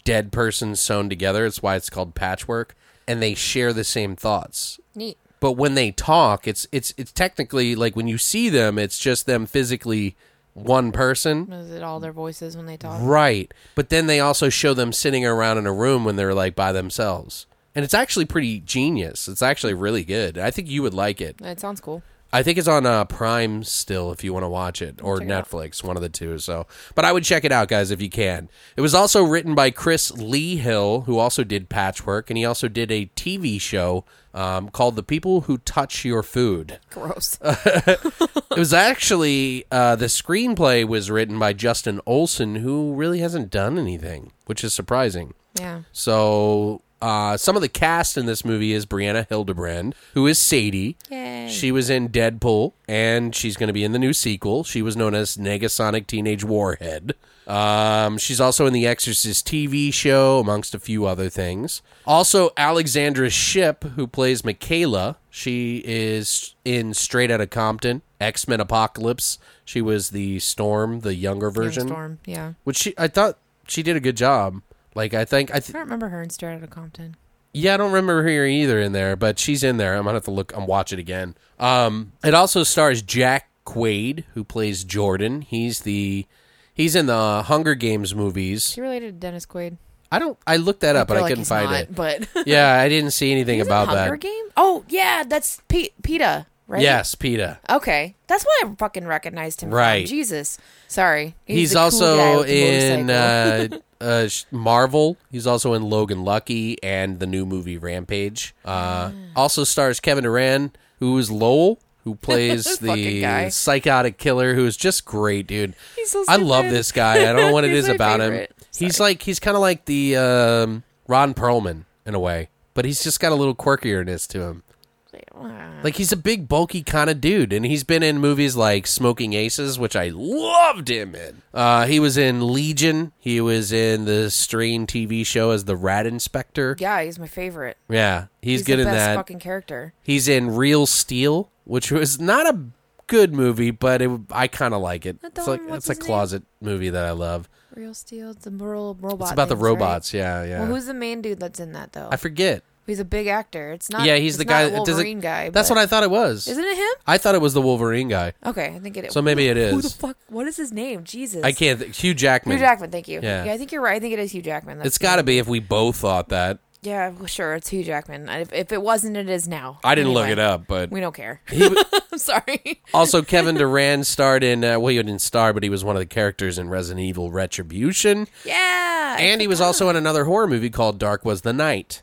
dead person sewn together. It's why it's called Patchwork, and they share the same thoughts Neat. but when they talk it's it's it's technically like when you see them it's just them physically one person. Is it all their voices when they talk? right. But then they also show them sitting around in a room when they're like by themselves. And it's actually pretty genius. It's actually really good. I think you would like it. It sounds cool. I think it's on uh, prime still if you want to watch it or check it netflix one of the two so but i would check it out guys if you can it was also written by chris lee hill who also did patchwork and he also did a tv show um, called the people who touch your food Gross. it was actually uh, the screenplay was written by Justin Olson, who really hasn't done anything, which is surprising. yeah. So uh, some of the cast in this movie is Brianna Hildebrand, who is Sadie. Yay. She was in Deadpool, and she's going to be in the new sequel. She was known as Negasonic Teenage Warhead. Um, she's also in the Exorcist TV show, amongst a few other things. Also, Alexandra Shipp, who plays McKayla. She is in Straight Outta Compton, X Men Apocalypse. She was the Storm, the younger Young version Storm. Yeah. which she I thought she did a good job. Like I think I I don't remember her in Straight Outta Compton. yeah, I don't remember her either in there, but she's in there. I'm gonna have to look and watch it again. Um, it also stars Jack Quaid, who plays Jordan. He's the he's in the Hunger Games movies. Is he related to Dennis Quaid? I don't. I looked that up, but feel I couldn't find not, it. But Yeah, I didn't see anything about Hunger that. Game? Oh yeah, that's P- Peeta, right? Yes, Peeta. Okay, that's why I fucking recognized him. Right. From. Jesus, sorry. He's, cool guy also the in uh, uh, Marvel. He's also in Logan Lucky and the new movie Rampage. Uh, Ah. also stars Kevin Durand, who is Lowell, who plays the psychotic killer, who is just great, dude. He's so I love this guy. I don't know what it He's is about favorite. him. He's like he's kind of like the um, Ron Perlman in a way, but he's just got a little quirkierness to him. Like he's a big, bulky kind of dude, and he's been in movies like Smokin' Aces, which I loved him in. Uh, he was in Legion. He was in the Strain TV show as the Rat Inspector. yeah, he's my favorite. Yeah, he's, He's, good the in that. fucking character. He's in Real Steel, which was not a good movie, but it, I kind of like it. It's like it's a name? closet movie that I love. Real Steel, the ro- robot. It's about the things, right? robots. Yeah, yeah. Well, who's the main dude that's in that though? I forget. He's a big actor. It's not. yeah, he's the guy. does it- Wolverine guy. That's what I thought it was. Isn't it him? I thought it was the Wolverine guy. Okay, I think it is. So maybe it is. Who the fuck? What is his name? Jesus. I can't. Th- Hugh Jackman. Hugh Jackman. Thank you. Yeah. Yeah. I think you're right. I think it is Hugh Jackman. That's It's got to be if we both thought that. Yeah, well, sure. It's Hugh Jackman. If, if it wasn't, it is now. I didn't look it up, but We don't care. he w- I'm sorry. also Kevin Durand starred in. Uh, well, he didn't star, but he was one of the characters in Resident Evil Retribution, Yeah. I and he was also in another horror movie called Dark Was the Night.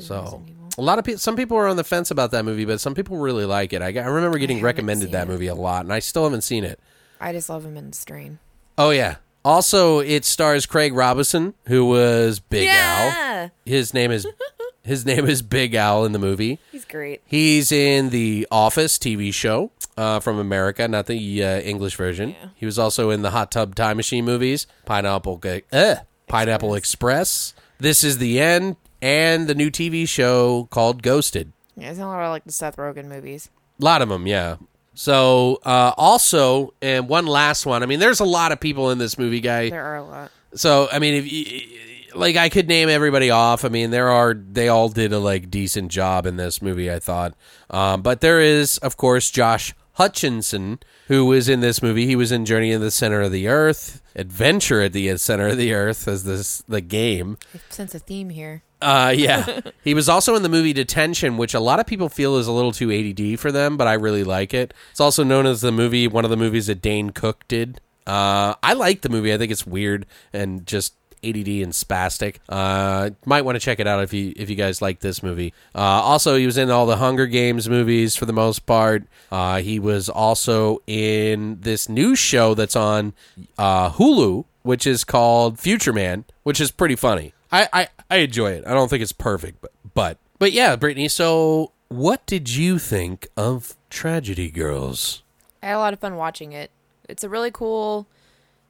So a lot of people, some people are on the fence about that movie, but some people really like it. I, I remember getting haven't recommended that it. movie a lot, and I still haven't seen it. I just love him in Strain. Oh yeah. Also, it stars Craig Robinson, who was Big Al. His name is his name is Big Al in the movie. He's great. He's in the Office TV show uh, from America, not the uh, English version. Yeah. He was also in the Hot Tub Time Machine movies, Pineapple uh, Pineapple Express. This is the end, and the new TV show called Ghosted. Yeah, it's a lot like the Seth Rogen movies. A lot of them, yeah. So, uh, also, and one last one. I mean, there's a lot of people in this movie, guy. There are a lot. So I mean, if you, like I could name everybody off. I mean, there are they all did a like decent job in this movie. I thought, um, but there is of course Josh Hutcherson who was in this movie. He was in Journey in the Center of the Earth, Adventure at the Center of the Earth as this the game. I sense a theme here. Uh, yeah, he was also in the movie Detention, which a lot of people feel is a little too ADD for them, but I really like it. It's also known as the movie, one of the movies that Dane Cook did. Uh, I like the movie. I think it's weird and just ADD and spastic. Uh, might want to check it out if you if you guys like this movie. Uh, also, he was in all the Hunger Games movies for the most part. Uh, he was also in this new show that's on uh, Hulu, which is called Future Man, which is pretty funny. I, I, I enjoy it. I don't think it's perfect, but but but yeah, Brittany. So, what did you think of Tragedy Girls? I had a lot of fun watching it. It's a really cool,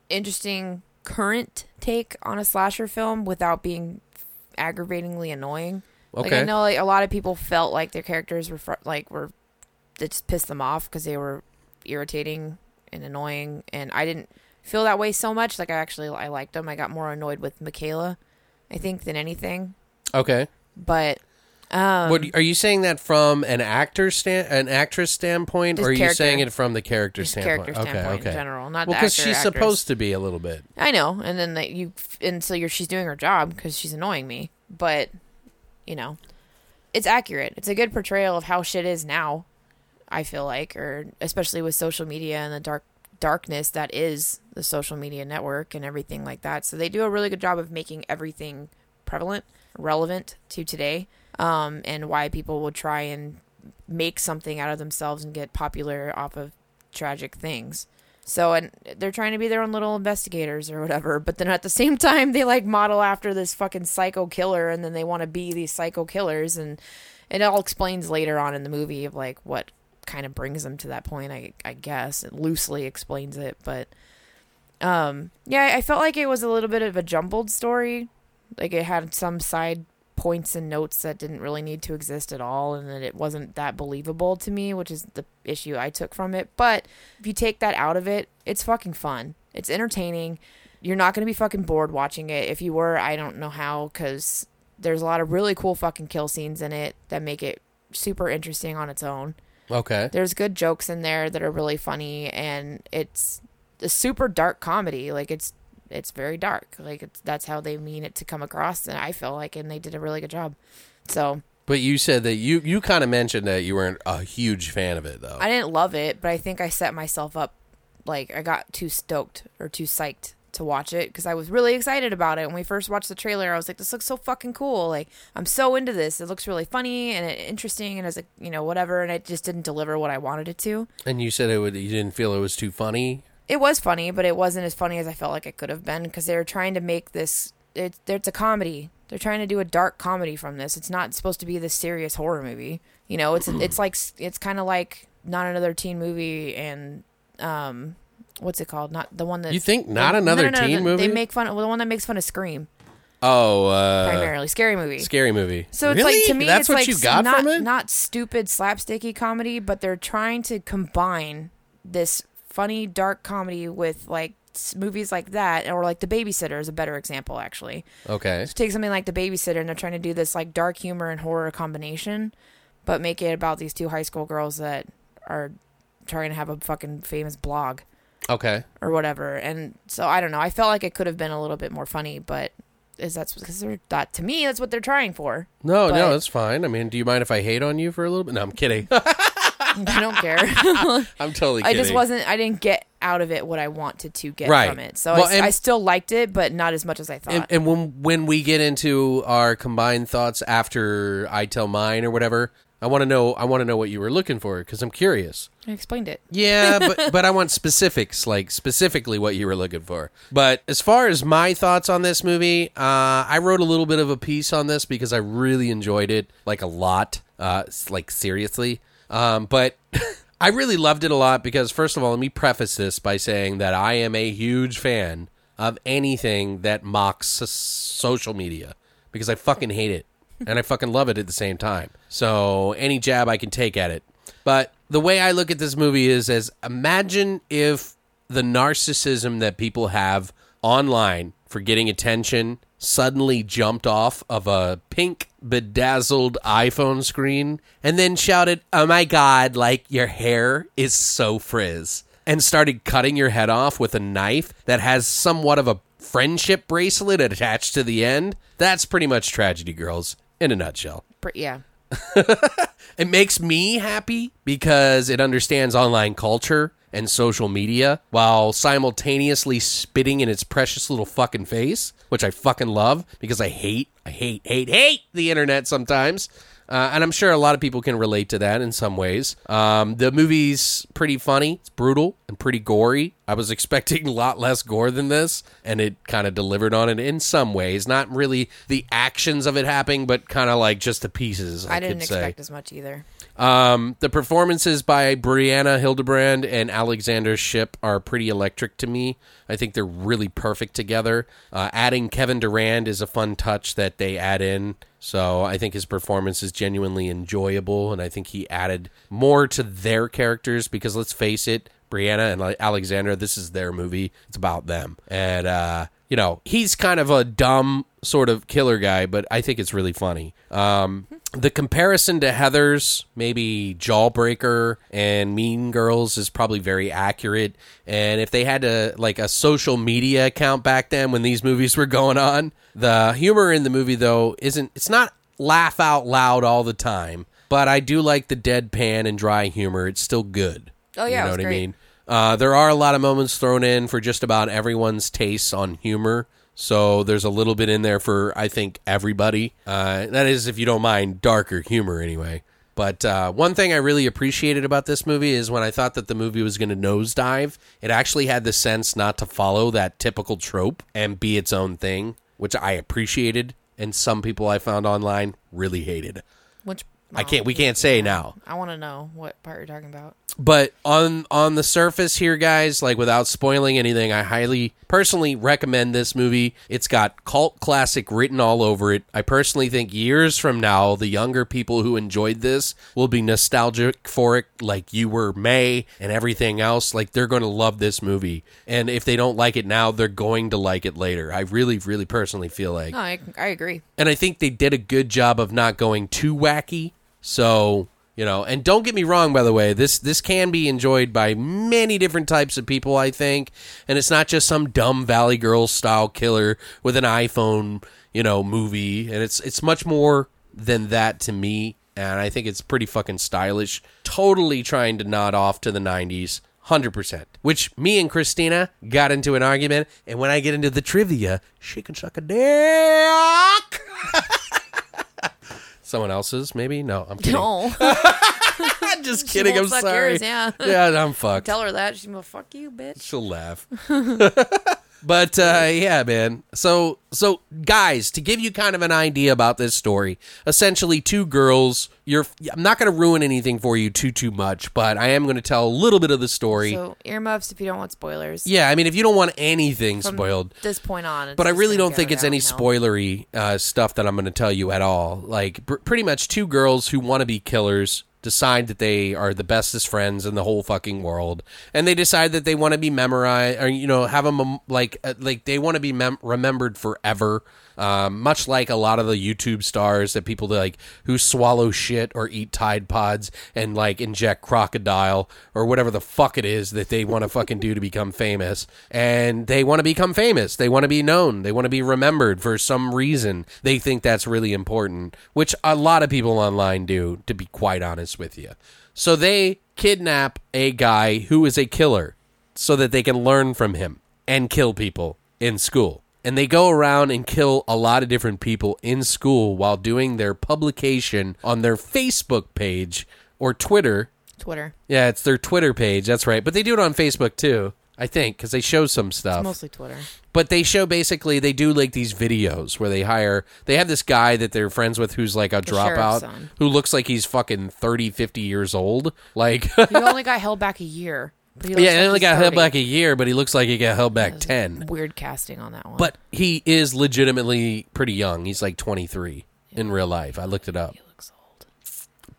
interesting, current take on a slasher film without being aggravatingly annoying. Like I know like a lot of people felt like their characters were fr- like were that just pissed them off because they were irritating and annoying, and I didn't feel that way so much. Like I actually I liked them. I got more annoyed with McKayla, I think, than anything. Okay. But um, what are you saying that from an actor stand, an actress standpoint, or are you saying it from the character just standpoint? character standpoint in general, not Well, because she's actress. supposed to be a little bit. I know, and then that you, and so you're she's doing her job because she's annoying me. But you know, it's accurate. It's a good portrayal of how shit is now. I feel like, or especially with social media and the dark darkness that is the social media network and everything like that. So they do a really good job of making everything prevalent, relevant to today, um, and why people will try and make something out of themselves and get popular off of tragic things. So and they're trying to be their own little investigators or whatever, but then at the same time they like model after this fucking psycho killer and then they want to be these psycho killers and it all explains later on in the movie of like what kind of brings them to that point, I I guess. It loosely explains it, but um yeah, I felt like it was a little bit of a jumbled story. Like it had some side points and notes that didn't really need to exist at all and that it wasn't that believable to me, which is the issue I took from it. But if you take that out of it, it's fucking fun. It's entertaining. You're not going to be fucking bored watching it. If you were, I don't know how, because there's a lot of really cool fucking kill scenes in it that make it super interesting on its own. Okay. There's good jokes in there that are really funny, and it's a super dark comedy. Like it's it's very dark. Like it's that's how they mean it to come across, and I feel like, and they did a really good job. So But you said that you you kind of mentioned that you weren't a huge fan of it though. I didn't love it, but I think I set myself up. Like I got too stoked or too psyched to watch it because I was really excited about it. When we first watched the trailer, I was like, "This looks so fucking cool! Like I'm so into this. It looks really funny and interesting, and as a you know whatever." And it just didn't deliver what I wanted it to. and you said it would you didn't feel it was too funny. It was funny, but it wasn't as funny as I felt like it could have been because they were trying to make this. It, it's a comedy. They're trying to do a dark comedy from this. It's not supposed to be this serious horror movie. You know, it's it's like it's kind of like not another teen movie and um, what's it called? Not the one that You think not no, another no, no, no, teen movie? They make fun of well, the one that makes fun of Scream Oh, uh, primarily, scary movie. scary movie. So it's really? like to me, that's it's what like you got not from it. not stupid slapsticky comedy, but they're trying to combine this funny dark comedy with like movies like that, or like The Babysitter is a better example actually. okay. So take something like The Babysitter, and they're trying to do this like dark humor and horror combination, but make it about these two high school girls that are trying to have a fucking famous blog Okay. or whatever. And so I don't know. I felt like it could have been a little bit more funny, but is that's because they're that to me that's what they're trying for. No, But- no, that's fine. I mean, do you mind if I hate on you for a little bit? No, I'm kidding. I don't care. I'm totally I kidding. just wasn't. I didn't get out of it what I wanted to get Right. from it. So Well, I, and- I still liked it, but not as much as I thought. And, and when when we get into our combined thoughts after I tell mine or whatever, I want to know. I want to know what you were looking for because I'm curious. I explained it. Yeah, but but I want specifics, like specifically what you were looking for. But as far as my thoughts on this movie, uh, I wrote a little bit of a piece on this because I really enjoyed it, like a lot, uh, s- like seriously. Um, but I really loved it a lot because, first of all, let me preface this by saying that I am a huge fan of anything that mocks social media because I fucking hate it and I fucking love it at the same time. So any jab I can take at it. But the way I look at this movie is as imagine if the narcissism that people have online for getting attention suddenly jumped off of a pink bedazzled iPhone screen and then shouted, "Oh my god, like your hair is so frizz." And started cutting your head off with a knife that has somewhat of a friendship bracelet attached to the end. That's pretty much tragedy girls in a nutshell. Yeah. It makes me happy because it understands online culture and social media while simultaneously spitting in its precious little fucking face, which I fucking love because I hate, I hate, hate, hate the internet sometimes. Uh, and I'm sure a lot of people can relate to that in some ways. Um, the movie's pretty funny, it's brutal and pretty gory. I was expecting a lot less gore than this, and it kind of delivered on it in some ways. Not really the actions of it happening, but kind of like just the pieces. I, I, didn't expect as much either. Um, the performances by Brianna Hildebrand and Alexander Shipp are pretty electric to me. I think they're really perfect together. Uh, adding Kevin Durand is a fun touch that they add in. So I think his performance is genuinely enjoyable, and I think he added more to their characters because let's face it, Brianna and like, Alexander, this is their movie. It's about them, and uh, you know he's kind of a dumb sort of killer guy, but I think it's really funny. Um, the comparison to Heathers, maybe Jawbreaker and Mean Girls, is probably very accurate. And if they had a like a social media account back then when these movies were going on, the humor in the movie though isn't. It's not laugh out loud all the time, but I do like the deadpan and dry humor. It's still good. Oh, yeah, you know what I mean. Uh, there are a lot of moments thrown in for just about everyone's tastes on humor. So there's a little bit in there for I think everybody. Uh, that is, if you don't mind darker humor, anyway. But uh, one thing I really appreciated about this movie is when I thought that the movie was going to nosedive, it actually had the sense not to follow that typical trope and be its own thing, which I appreciated. And some people I found online really hated. Which I can't. We can't say now. I want to know what part you're talking about. But on on the surface here guys like without spoiling anything i highly personally recommend this movie. It's got cult classic written all over it. I personally think years from now the younger people who enjoyed this will be nostalgic for it like you were may and everything else. Like they're going to love this movie. And if they don't like it now they're going to like it later. I really really personally feel like No, I, I agree. and I think they did a good job of not going too wacky. So you know, and don't get me wrong, by the way, this this can be enjoyed by many different types of people. I think, and it's not just some dumb Valley Girl style killer with an iPhone, you know, movie, and it's it's much more than that to me. And I think it's pretty fucking stylish. Totally trying to nod off to the '90s. 100%. Which me and Christina got into an argument, and when I get into the trivia, she can suck a dick. Someone else's, maybe? No, I'm kidding. No, just She kidding. I'm sorry. yours, yeah. yeah, I'm fucked. tell her that she's gonna fuck you, bitch. She'll laugh. But uh, yeah, man. So so guys, to give you kind of an idea about this story, essentially two girls. You're. I'm not going to ruin anything for you too too much, but I am going to tell a little bit of the story. So earmuffs if you don't want spoilers. yeah, I mean, if you don't want anything From spoiled, this point on. but I really don't think it's any spoilery uh, stuff that I'm going to tell you at all. Like, pr- pretty much two girls who want to be killers decide that they are the bestest friends in the whole fucking world, and they decide that they want to be memorized, or you know, have them like uh, like they want to be mem- remembered forever. Um, much like a lot of the YouTube stars that people like who swallow shit or eat Tide Pods and like inject crocodile or whatever the fuck it is that they want to fucking do to become famous. And they want to become famous. They want to be known. They want to be remembered for some reason. They think that's really important, which a lot of people online do, to be quite honest with you. So they kidnap a guy who is a killer so that they can learn from him and kill people in school. And they go around and kill a lot of different people in school while doing their publication on their Facebook page or Twitter. Twitter. Yeah, it's their Twitter page. That's right. But they do it on Facebook too, I think, because they show some stuff. Mostly Twitter. But they show basically they do like these videos where they hire they have this guy that they're friends with who's like a sheriff's dropout son. who looks like he's fucking 30 50 years old. Like He only got held back a year. But he Yeah, like he only he's got held back a year, but he looks like he got held back 10. Weird casting on that one. But he is legitimately pretty young. He's like 23 in real life. I looked it up. he looks old.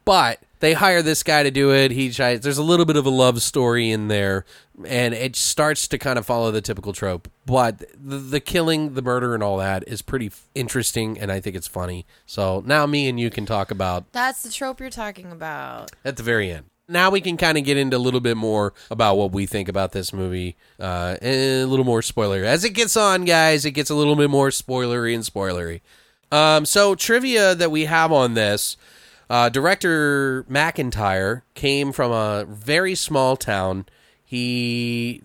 But they hire this guy to do it. He tries, there's a little bit of a love story in there, and it starts to kind of follow the typical trope. But the, the killing, the murder, and all that is pretty f- interesting, and I think it's funny. So now me and you can talk about That's the trope you're talking about. at the very end. Now we can kind of get into a little bit more about what we think about this movie, uh, and a little more spoiler. As it gets on, guys, it gets a little bit more spoilery and spoilery. Um, so trivia that we have on this, uh, director MacIntyre came from a very small town. He,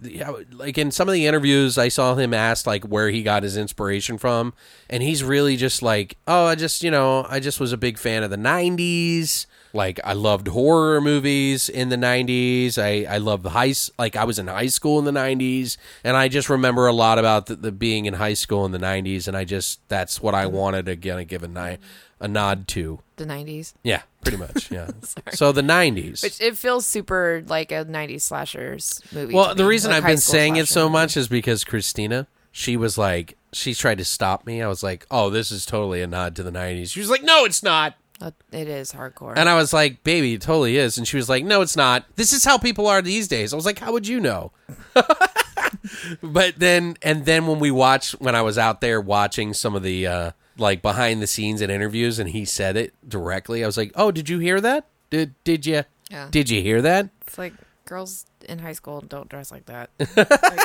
like in some of the interviews, I saw him asked like where he got his inspiration from, and he's really just like, oh, I just, you know, I just was a big fan of the '90s. Like I loved horror movies in the '90s. I I loved the high like I was in high school in the '90s, and I just remember a lot about the, the being in high school in the '90s, and I just that's what I wanted of give a ni- a nod to. The 90s. Yeah, pretty much. Yeah. so the '90s. Which it feels super like a 90s slashers movie. Well, the me, reason like I've been saying it so movie. much is because Christina, she was like, she tried to stop me. I was like, oh, this is totally a nod to the '90s. She was like, no, it's not. It is hardcore. And I was like, baby, it totally is. And she was like, no, it's not. This is how people are these days. I was like, how would you know? but then, and then when we watched, when I was out there watching some of the, uh, like behind the scenes and interviews and he said it directly, I was like, oh, did you hear that? Did, did you, Yeah. did you hear that? It's like girls in high school don't dress like that. like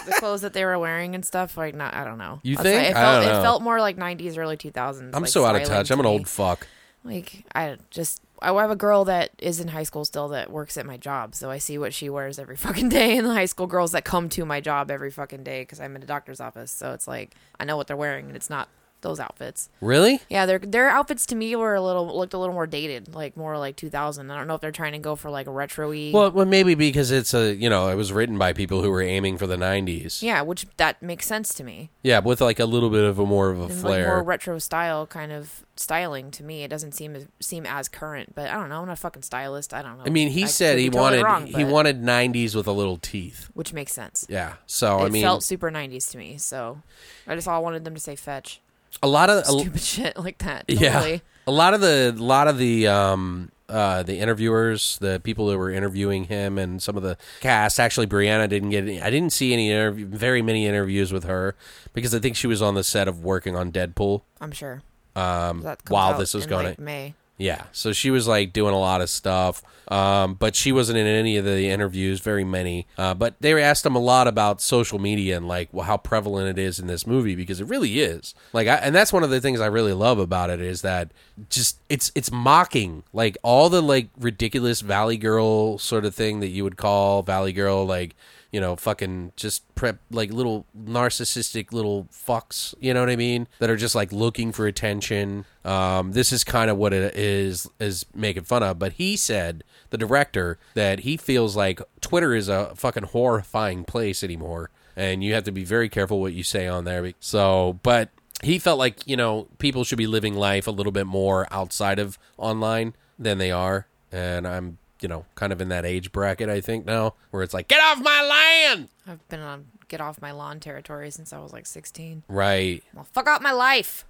the clothes that they were wearing and stuff, like not. I don't know. You why think? It I felt, it felt more like '90s, early 2000s. I'm like, so out of touch. I'm an old fuck. Like I just I have a girl that is in high school still that works at my job, so I see what she wears every fucking day, and the high school girls that come to my job every fucking day because I'm in a doctor's office. So it's like I know what they're wearing, and it's not those outfits. Really? Yeah, their their outfits to me were a little looked a little more dated, like more like 2000. I don't know if they're trying to go for like a retro-y. Well, well, maybe because it's a you know it was written by people who were aiming for the '90s. yeah, which that makes sense to me. Yeah, with like a little bit of a more of a And like flair. more retro style kind of styling to me. It doesn't seem as, seem as current, but I don't know. I'm not a fucking stylist. I don't know. I mean, he I said he totally wanted wrong, he wanted '90s with a little teeth. which makes sense. Yeah. So it I mean, felt super 90s to me. So I just all wanted them to say fetch. A lot of a, Stupid shit like that. yeah, a lot of the a lot of the um uh the interviewers, the people that were interviewing him, and some of the cast. Actually, Brianna didn't get. Any, I didn't see any interview, very many interviews with her because I think she was on the set of working on Deadpool. I'm sure. Um, while this was going like, to May. Yeah, so she was like doing a lot of stuff, um, but she wasn't in any of the interviews, very many. Uh, but they asked him a lot about social media and like well, how prevalent it is in this movie because it really is. Like, I, and that's one of the things I really love about it is that just it's it's mocking like all the like ridiculous Valley Girl sort of thing that you would call Valley Girl, like you know, fucking just prep like little narcissistic little fucks, you know what I mean? That are just like looking for attention. Um, this is kind of what it is is making fun of. But he said, the director, that he feels like Twitter is a fucking horrifying place anymore, and you have to be very careful what you say on there. So, but he felt like you know people should be living life a little bit more outside of online than they are, and I'm you know kind of in that age bracket I think now where it's like get off my land. I've been on get off my lawn territory since I was like 16. Right. Well, fuck out my life.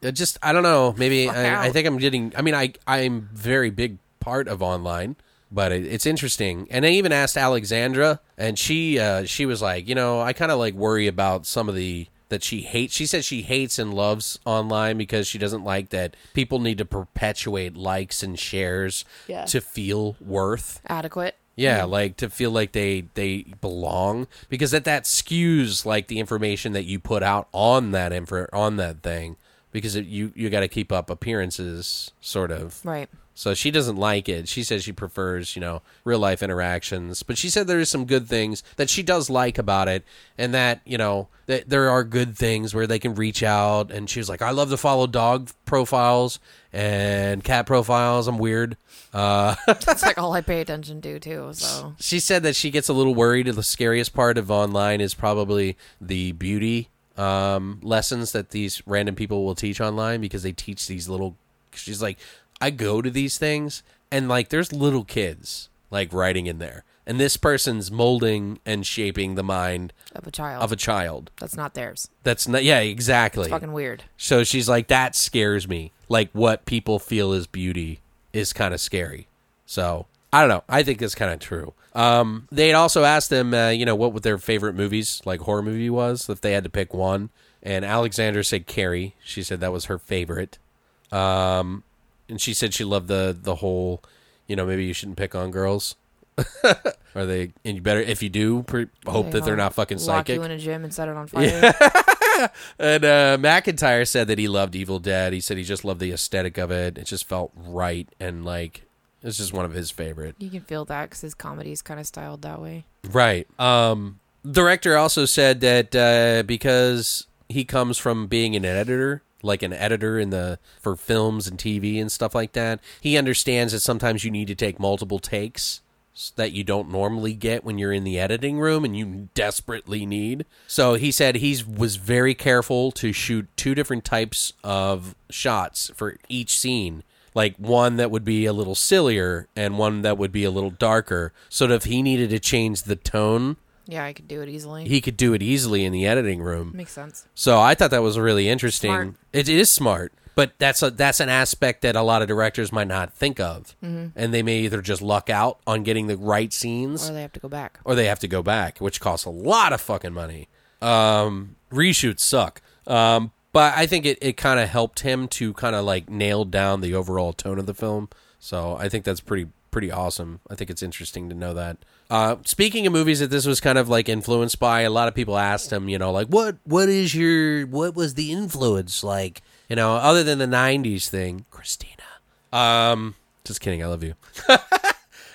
It just I don't know. Maybe I, I think I'm getting. I mean, I I'm very big part of online, but it, it's interesting. And I even asked Alexandra, and she uh, she was like, you know, I kind of like worry about some of the that she hates. She says she hates and loves online because she doesn't like that people need to perpetuate likes and shares Yeah. to feel worth. Adequate. Yeah, mm-hmm. like to feel like they they belong because that that skews like the information that you put out on that info on that thing because it, you you got to keep up appearances sort of. Right. So she doesn't like it. She says she prefers, you know, real life interactions. But she said there is some good things that she does like about it, and that you know that there are good things where they can reach out. And she was like, I love to follow dog profiles and cat profiles. I'm weird. Uh, That's like all I pay attention to too. So she said that she gets a little worried. The scariest part of online is probably the beauty um, lessons that these random people will teach online because they teach these little. She's like, I go to these things and like there's little kids like writing in there, and this person's molding and shaping the mind of a child. of a child. That's not theirs. That's not. Yeah, exactly. Fucking weird. So she's like, that scares me. Like what people feel is beauty is kind of scary. So I don't know. I think that's kind of true. Um, they'd also asked them, uh, you know, what would their favorite movies, like horror movie, was if they had to pick one. And Alexander said Carrie. She said that was her favorite. Um, and she said she loved the the whole, you know, maybe you shouldn't pick on girls. Are they? And you better if you do, pre- hope that they're not fucking Lock psychic. you in a gym and set it on fire. And uh, MacIntyre said that he loved Evil Dead. He said he just loved the aesthetic of it. It just felt right and like it's just one of his favorite. You can feel that because his comedy is kind of styled that way. Right. Um, director also said that uh, because he comes from being an editor, like an editor in the for films and TV and stuff like that, he understands that sometimes you need to take multiple takes that you don't normally get when you're in the editing room and you desperately need. So he said he was very careful to shoot two different types of shots for each scene. Like one that would be a little sillier and one that would be a little darker. So that if he needed to change the tone, Yeah, I could do it easily. he could do it easily in the editing room. Makes sense. So I thought that was really interesting. It is smart, but that's a that's an aspect that a lot of directors might not think of, and they may either just luck out on getting the right scenes, Or they have to go back. or they have to go back, which costs a lot of fucking money. Um, reshoots suck. Um, but I think it, it kind of helped him to kind of like nail down the overall tone of the film. So I think that's pretty pretty awesome. I think it's interesting to know that. Uh, speaking of movies that this was kind of like influenced by, a lot of people asked him, you know, like what what is your what was the influence like, you know, other than the '90s thing, Christina. Um, just kidding. I love you.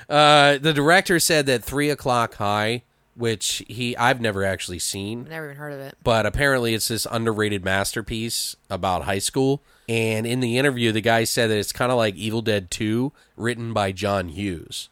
Uh, the director said that Three O'clock High which he I've never actually seen, Never even heard of it. but apparently it's this underrated masterpiece about high school. And in the interview, the guy said that it's kind of like Evil Dead 2, written by John Hughes.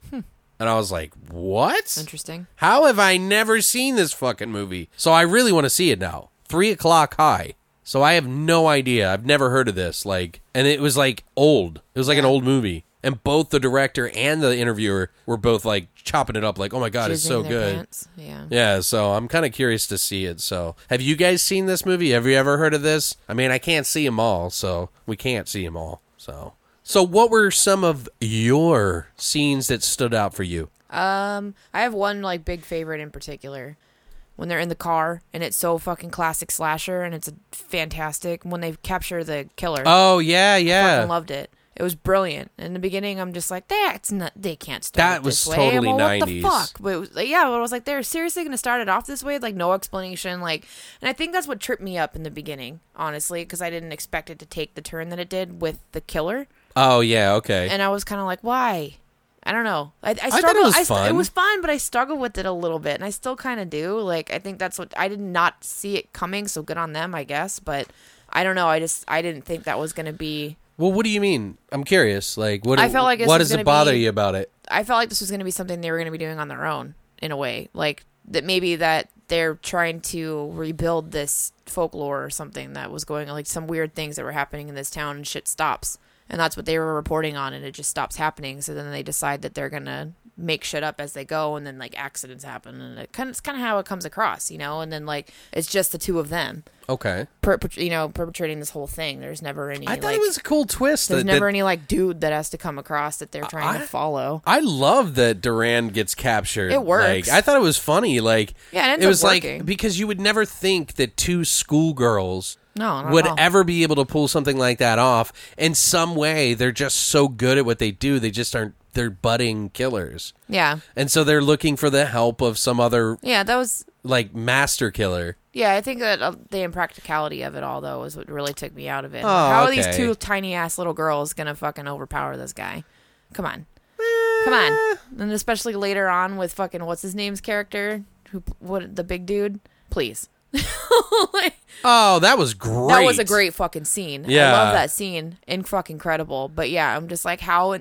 And I was like, what? Interesting. How have I never seen this fucking movie? So I really want to see it now. Three o'clock high. So I have no idea. I've never heard of this. Like, and it was like old. It was like an old movie. And both the director and the interviewer were both like chopping it up. Like, oh my god, it's Jizzing so their good. pants. Yeah. Yeah, so I'm kind of curious to see it. So, have you guys seen this movie? Have you ever heard of this? I mean, I can't see them all, so we can't see them all. So, so what were some of your scenes that stood out for you? Um, I have one like big favorite in particular. When they're in the car and it's so fucking classic slasher and it's a fantastic when they capture the killer. Oh yeah, fucking yeah. loved it. It was brilliant. In the beginning, I'm just like, that's not. They can't start That it was this way. totally 90s. the fuck? But was, like, yeah, but I was like, they're seriously going to start it off this way, like no explanation, like. And I think that's what tripped me up in the beginning, honestly, because I didn't expect it to take the turn that it did with the killer, Oh yeah, okay. and I was kind of like, why? I don't know. I, I thought it was I fun. it was fun, but I struggled with it a little bit, and I still kind of do. Like, I think that's what I did not see it coming. So good on them, I guess. But I don't know. I just I didn't think that was going to be well, what do you mean? I'm curious. Like, what? I felt like what does it bother be- you about it? I felt like this was going to be something they were going to be doing on their own in a way, like that maybe that they're trying to rebuild this folklore or something that was going like some weird things that were happening in this town and shit stops. And that's what they were reporting on and it just stops happening. So then they decide that they're going to make shit up as they go and then like accidents happen and it kind of, it's kind of how it comes across, you know? And then like it's just the two of them, Okay. per, you know, perpetrating this whole thing. There's never any I thought like it was a cool twist. there's that- never that- any like dude that has to come across that they're trying I- to follow. I love that Durand gets captured. It works. Like, I thought it was funny. Like, Yeah, it it was like because you would never think that two schoolgirls No, not would ever be able to pull something like that off. In some way, they're just so good at what they do. They just aren't. They're budding killers, Yeah. and so they're looking for the help of some other Yeah, that was like master killer. yeah. I think that uh, the impracticality of it all though is what really took me out of it. Oh, How are these two tiny ass little girls gonna fucking overpower this guy? Come on, come on, and especially later on with fucking what's his name's character, who what the big dude, please. Like, Oh, that was great. that was a great fucking scene. I love that scene. And fucking incredible. But yeah, I'm just like how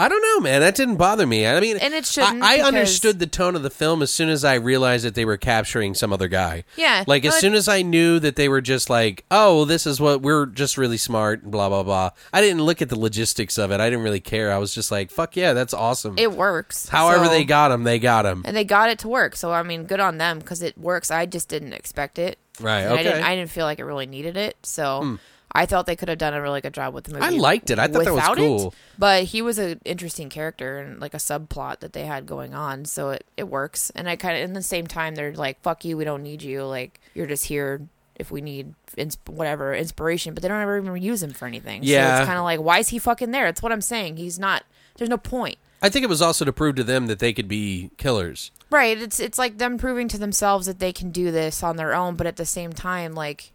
I don't know, man. That didn't bother me. I mean, And it shouldn't, I, I because- understood the tone of the film as soon as I realized that they were capturing some other guy. Yeah, Like as soon as I knew that they were just like, oh, this is what we're just really smart, blah blah blah. I didn't look at the logistics of it. I didn't really care. I was just like, fuck yeah, that's awesome. it works. However So- they got him, they got him. and they got it to work. So I mean, good on them because it works. I just didn't expect it. Right. Okay. I didn't. I didn't feel like it really needed it. So hmm. I thought they could have done a really good job with the movie. I liked it. I thought that was without it. cool. But he was an interesting character and like a subplot that they had going on. So it it works. And I kind of in the same time they're like, "Fuck you, we don't need you. Like you're just here." If we need ins- whatever inspiration, but they don't ever even use him for anything. so Yeah. it's kind of like, why is he fucking there? That's what I'm saying. He's not. There's no point. I think it was also to prove to them that they could be killers. Right. It's it's like them proving to themselves that they can do this on their own, but at the same time, like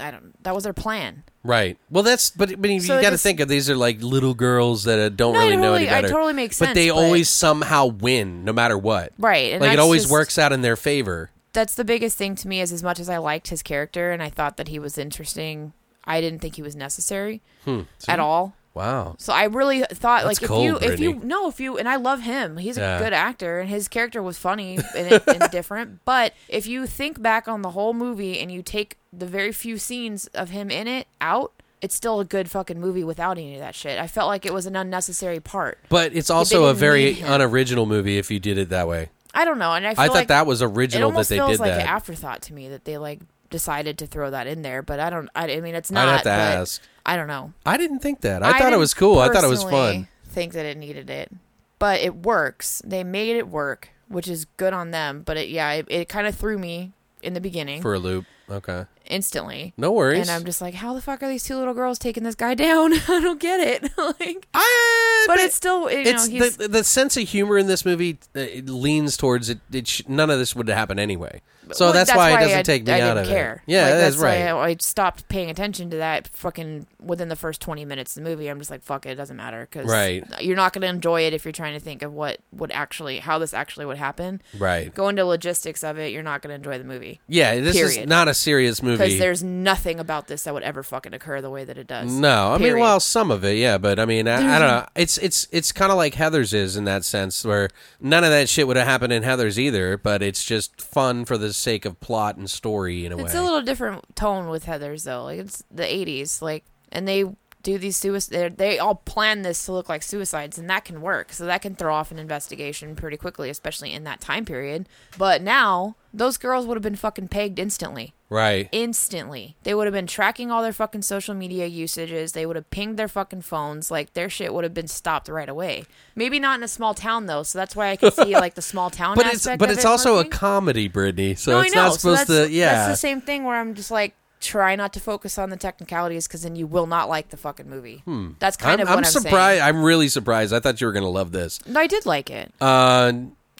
I don't. That was their plan. Right. Well, that's but but you So got to think of these are like little girls that uh, don't No, really know any totally- better. totally makes But they but- always somehow win, no matter what. Right. And like it that's always just- works out in their favor. That's the biggest thing to me. Is as much as I liked his character and I thought that he was interesting, I didn't think he was necessary Hmm. at all. Wow. So I really thought That's like if cold, you if you no if you and I love him. He's Yeah. a good actor and his character was funny and, and different. But if you think back on the whole movie and you take the very few scenes of him in it out, it's still a good fucking movie without any of that shit. I felt like it was an unnecessary part. But it's also a didn't very him. unoriginal movie if you did it that way. I don't know, and I feel I thought like that was it original that almost they feels did like that. an afterthought to me that they like decided to throw that in there. But I don't. I, I mean, it's not I'd not. have to but ask. I don't know. I didn't think that. I, thought it was cool. I thought it was fun. Think that it needed it, but it works. They made it work, which is good on them. But it, yeah, it, it kind of threw me in the beginning. For a loop. Okay. instantly. No worries. And I'm just like, how the fuck are these two little girls taking this guy down? I don't get it. like, I, but it's still, you it's know, he's the the sense of humor in this movie uh, leans towards it. it sh- none of this would happen anyway. So Well, that's, why it doesn't I, take me I out of care. it. Yeah, like, that's, that's right. Why I, I stopped paying attention to that fucking within the first 20 minutes of the movie. I'm just like, fuck it, it doesn't matter because Right. you're not going to enjoy it if you're trying to think of what would actually, how this actually would happen. right. Go into logistics of it, you're not going to enjoy the movie Yeah, this is not a serious movie because there's nothing about this that would ever fucking occur the way that it does. No, I mean, well, some of it, yeah, but I mean, I, I don't know. It's it's it's kind of like Heathers is in that sense, where none of that shit would have happened in Heathers either, but it's just fun for the sake of plot and story in a It's way. a little different tone with Heathers though. Like it's the '80s, like, and they do these suicide. They all plan this to look like suicides, and that can work. So that can throw off an investigation pretty quickly, especially in that time period. But now those girls would have been fucking pegged instantly. right. Instantly, they would have been tracking all their fucking social media usages. They would have pinged their fucking phones. Like their shit would have been stopped right away. Maybe not in a small town though, so that's why I can see like the small town. But it's but it's it also a comedy, Brittany. So no, it's not supposed so that's, to. Yeah, that's the same thing where I'm just like, try not to focus on the technicalities because then you will not like the fucking movie. That's kind I'm, of what I'm I'm, surprised. I'm really surprised. I thought you were gonna love this. No, I did like it. Uh,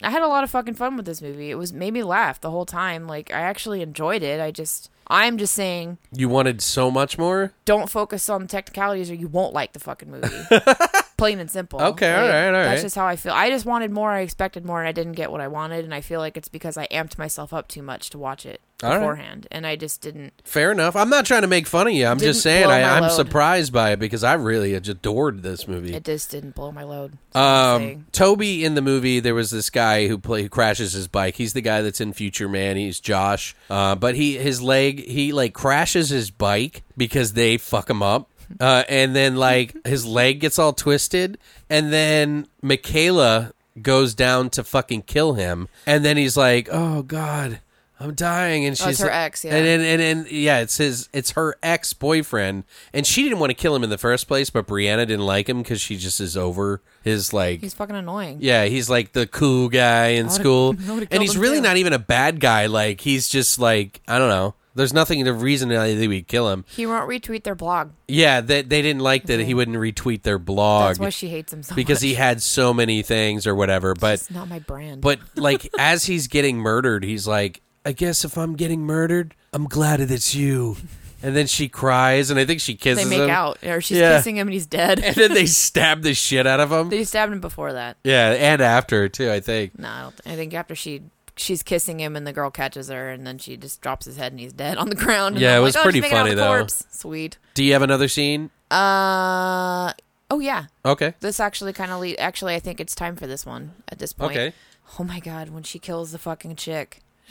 I had a lot of fucking fun with this movie. It was made me laugh the whole time. Like I actually enjoyed it. I just, I'm just saying, you wanted so much more. don't focus on the technicalities or you won't like the fucking movie. Plain and simple. Okay, all right, all That's right. just how I feel. I just wanted more. I expected more, and I didn't get what I wanted. And I feel like it's because I amped myself up too much to watch it All right. beforehand, and I just didn't. Fair enough. I'm not trying to make fun of you. I'm just saying I, I'm load. surprised by it because I really adored this movie. It just didn't blow my load. That's what I'm saying. Um, Toby in the movie, there was this guy who play who crashes his bike. He's the guy that's in Future Man. He's Josh, uh, but he his leg he like crashes his bike because they fuck him up, uh, and then like his leg gets all twisted, and then McKayla goes down to fucking kill him, and then he's like, "Oh God." I'm dying, and Oh, she's it's her ex, yeah. and, and and and yeah, it's his, it's her ex boyfriend, and she didn't want to kill him in the first place, but Brianna didn't like him because she just is over his like He's fucking annoying. yeah, he's like the cool guy in school, and he's really too. not even a bad guy. Like he's just like I don't know. There's nothing the reason that they would kill him. He won't retweet their blog. Yeah, they, they didn't like that he mm-hmm. wouldn't retweet their blog That's why she hates him so because much. he had so many things or whatever. But It's not my brand. but like as he's getting murdered, he's like, I guess if I'm getting murdered, I'm glad that it's you. And then she cries, and I think she kisses him. they make him. out, or she's Yeah. kissing him and he's dead. And then they stab the shit out of him. they stabbed him before that. Yeah, and after too, I think. No, I, don't, I think after she she's kissing him and the girl catches her, and then she just drops his head and he's dead on the ground. And Yeah, it was like, oh, pretty she's making out funny, though. Corpse. Sweet. Do you have another scene? Uh oh yeah. Okay. This actually kind of lead. Actually, I think it's time for this one at this point. Okay. Oh my god, when she kills the fucking chick.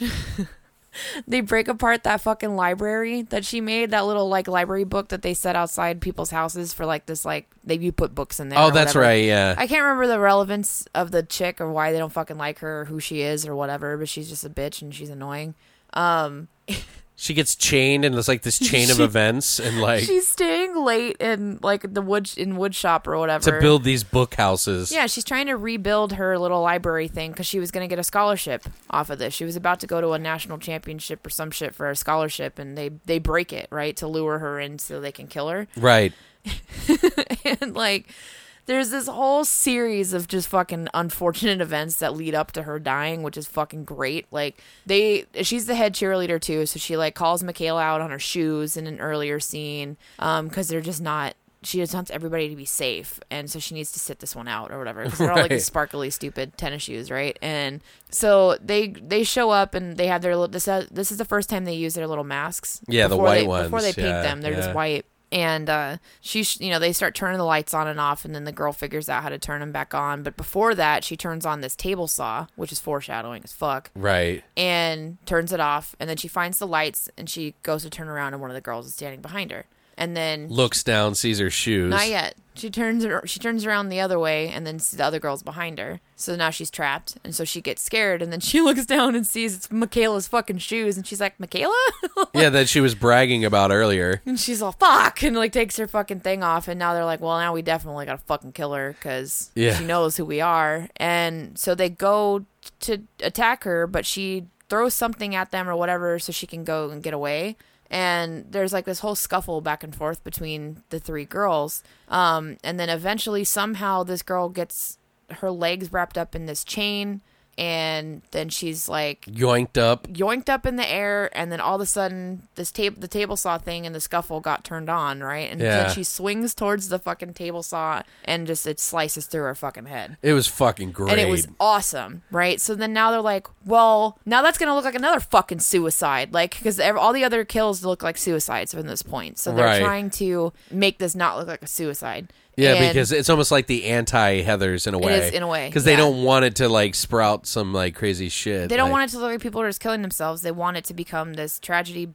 they break apart that fucking library that she made, that little like library book that they set outside people's houses for like this like they you put books in there. Oh, that's whatever. right. Yeah. I can't remember the relevance of the chick or why they don't fucking like her or who she is or whatever, but she's just a bitch and she's annoying. Um she gets chained, and there's like this chain of She- events, and like she's staying late in like the wood in wood shop or whatever. to build these book houses. Yeah, she's trying to rebuild her little library thing because she was going to get a scholarship off of this. She was about to go to a national championship or some shit for a scholarship, and they they break it right to lure her in so they can kill her. Right. and like, there's this whole series of just fucking unfortunate events that lead up to her dying, which is fucking great. Like they, she's the head cheerleader too, so she like calls McKayla out on her shoes in an earlier scene, um, because they're just not. She just wants everybody to be safe, and so she needs to sit this one out or whatever. 'cause they're all like these sparkly, stupid tennis shoes, right? And so they they show up and they have their this. Uh, this is the first time they use their little masks. Yeah, the before white they, Before they paint yeah, them, they're yeah. just white and uh she you know they start turning the lights on and off and then the girl figures out how to turn them back on but before that she turns on this table saw which is foreshadowing as fuck Right. and turns it off and then she finds the lights and she goes to turn around and one of the girls is standing behind her and then Looks down, sees her shoes. not yet she turns she turns around the other way and then sees the other girl's behind her so now she's trapped and so she gets scared and then she looks down and sees it's McKayla's fucking shoes and she's like McKayla Yeah, that she was bragging about earlier. And she's all fuck and like takes her fucking thing off. And now they're like, well, now we definitely gotta fucking kill her because Yeah. she knows who we are. And so they go to attack her, but she throws something at them or whatever so she can go and get away. And there's like this whole scuffle back and forth between the three girls. Um, and then eventually, somehow, this girl gets her legs wrapped up in this chain, and then she's like Yoinked up. yoinked up in the air, and then all of a sudden, this table, the table saw thing, and the scuffle got turned on, right? And Yeah. then she swings towards the fucking table saw, and just it slices through her fucking head. It was fucking great. And it was awesome, right? So then now they're like, well, now that's gonna look like another fucking suicide, like because all the other kills look like suicides from this point. So they're Right. trying to make this not look like a suicide. Yeah, And- because it's almost like the anti Heathers in a way. is in a way, because they yeah. don't want it to like sprout some like crazy shit. They don't like- want it to look like people are just killing themselves. They want it to become this tragedy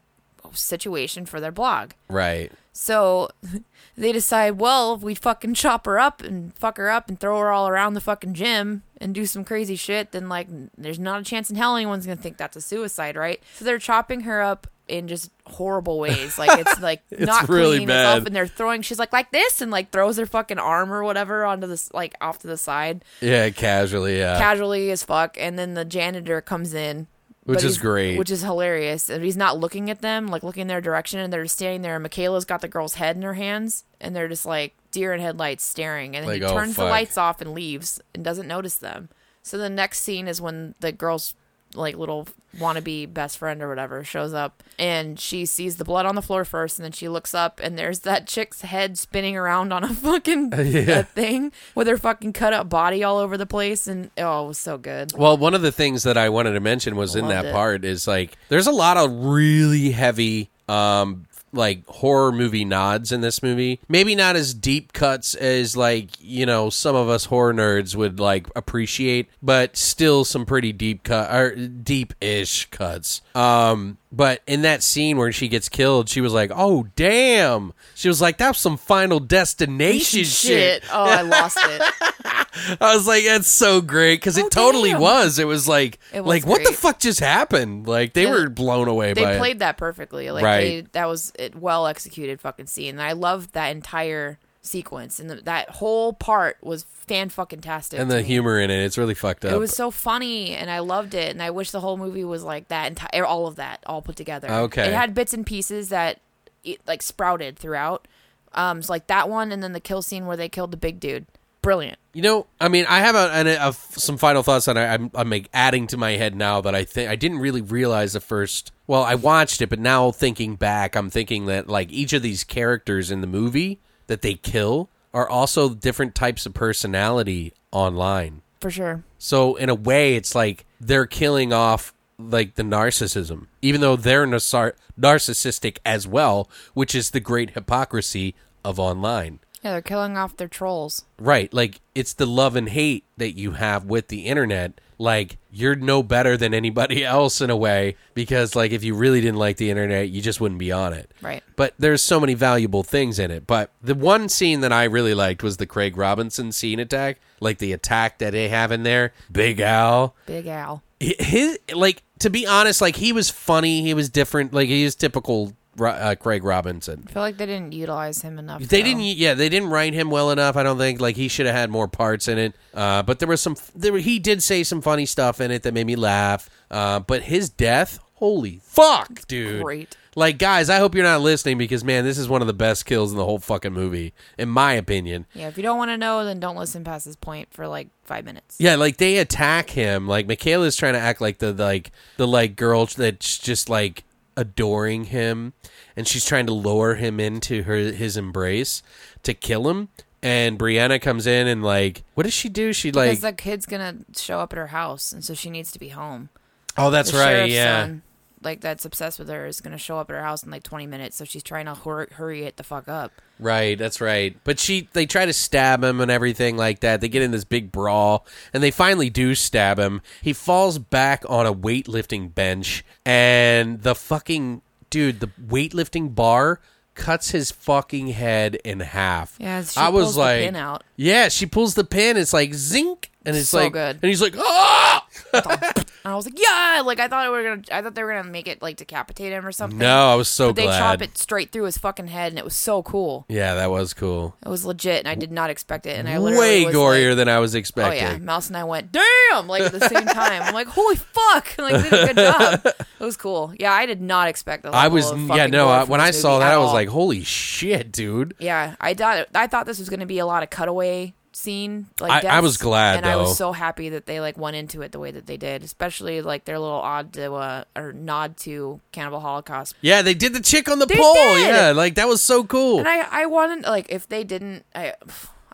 situation for their blog. Right. So they decide, well, if we fucking chop her up and fuck her up and throw her all around the fucking gym and do some crazy shit, then like there's not a chance in hell anyone's gonna think that's a suicide, right? So they're chopping her up in just horrible ways. Like it's like not really clean bad. and they're throwing. She's like like this and like throws her fucking arm or whatever onto this like off to the side, Yeah, casually. Yeah. casually as fuck. And then the janitor comes in. Which is great. Which is hilarious. And he's not looking at them, like looking in their direction, and they're just standing there. And McKayla's got the girl's head in her hands, and they're just like deer in headlights staring. And then Like, he oh, turns the lights off and leaves and doesn't notice them. So the next scene is when the girl's like little wannabe best friend or whatever shows up and she sees the blood on the floor first and then she looks up and there's that chick's head spinning around on a fucking Yeah. a thing with her fucking cut up body all over the place and oh it was so good Well, one of the things that I wanted to mention was in that it. part is like there's a lot of really heavy um like horror movie nods in this movie. Maybe not as deep cuts as like, you know, some of us horror nerds would like appreciate, but still some pretty deep cut or deep-ish cuts. Um but in that scene where she gets killed, she was like, "Oh, damn." She was like, "That's some final destination shit." oh i lost it I was like, that's so great because it Oh, totally damn. was. It was like, It was like what the fuck just happened? Like they Yeah, were blown away they played that perfectly. Like Right. they, that was it well executed fucking scene. And I loved that entire sequence and the, that whole part was fan fucking tastic. and the humor in it. It's really fucked up. It was so funny and I loved it. And I wish the whole movie was like that entire all of that all put together. Okay. it had bits and pieces that it, like sprouted throughout. Um, so like that one and then the kill scene where they killed the big dude. Brilliant. You know, I mean, I have a, a f- some final thoughts that I, I'm, I'm like adding to my head now that I think I didn't really realize the first. Well, I watched it, but now thinking back, I'm thinking that like each of these characters in the movie that they kill are also different types of personality online. For sure. So in a way, it's like they're killing off like the narcissism, even though they're narci- narcissistic as well, which is the great hypocrisy of online. Yeah, they're killing off their trolls. Right, like it's the love and hate that you have with the internet. Like you're no better than anybody else in a way because like if you really didn't like the internet, you just wouldn't be on it. Right. But there's so many valuable things in it. But the one scene that I really liked was the Craig Robinson scene attack, like the attack that they have in there. Big Al, Big Al. his like to be honest, like he was funny, he was different, like he was typical uh, Craig Robinson. I feel like they didn't utilize him enough. They though. didn't, yeah, they didn't write him well enough. I don't think like he should have had more parts in it. Uh, but there was some, there he did say some funny stuff in it that made me laugh. Uh, but his death, holy fuck, dude! Great. Like, guys, I hope you're not listening because man, this is one of the best kills in the whole fucking movie, in my opinion. Yeah, if you don't want to know, then don't listen past this point for like five minutes. Yeah, like they attack him. Like McKayla's trying to act like the like the like girl that's just like adoring him, and she's trying to lure him into her his embrace to kill him. And Brianna comes in and like, what does she do? She like, because the kid's gonna show up at her house, and so she needs to be home. oh, that's the right, yeah. son, like that's obsessed with her is gonna show up at her house in like 20 minutes, so she's trying to hur- hurry it the fuck up. Right, that's right. But she they try to stab him and everything like that. They get in this big brawl and they finally do stab him. He falls back on a weightlifting bench and the fucking dude, the weightlifting bar cuts his fucking head in half. Yeah, she I was like pin out. Yeah, she pulls the pin, it's like zinc and it's So like good. and he's like, "Ah!" And I was like, yeah, like I thought we were gonna, I thought they were gonna make it like decapitate him or something. No, I was so but they chop it straight through his fucking head, and it was so cool. Yeah, that was cool. It was legit, and I did not expect it. And I literally Way was gorier like, than I was expecting. Oh yeah, Mouse and I went damn like at the same time. I'm like, holy fuck! Like, they did a good job. It was cool. Yeah, I did not expect that. I was yeah no. I, when I saw that, I was like, holy shit, dude. yeah, I thought I thought this was going to be a lot of cutaway scene. Like I- I was glad, and I was so happy that they like went into it the way that they did, especially like their little odd to uh, or nod to Cannibal Holocaust. Yeah, they did the chick on the They pole. did! Yeah, like that was so cool. And I I wanted like if they didn't I.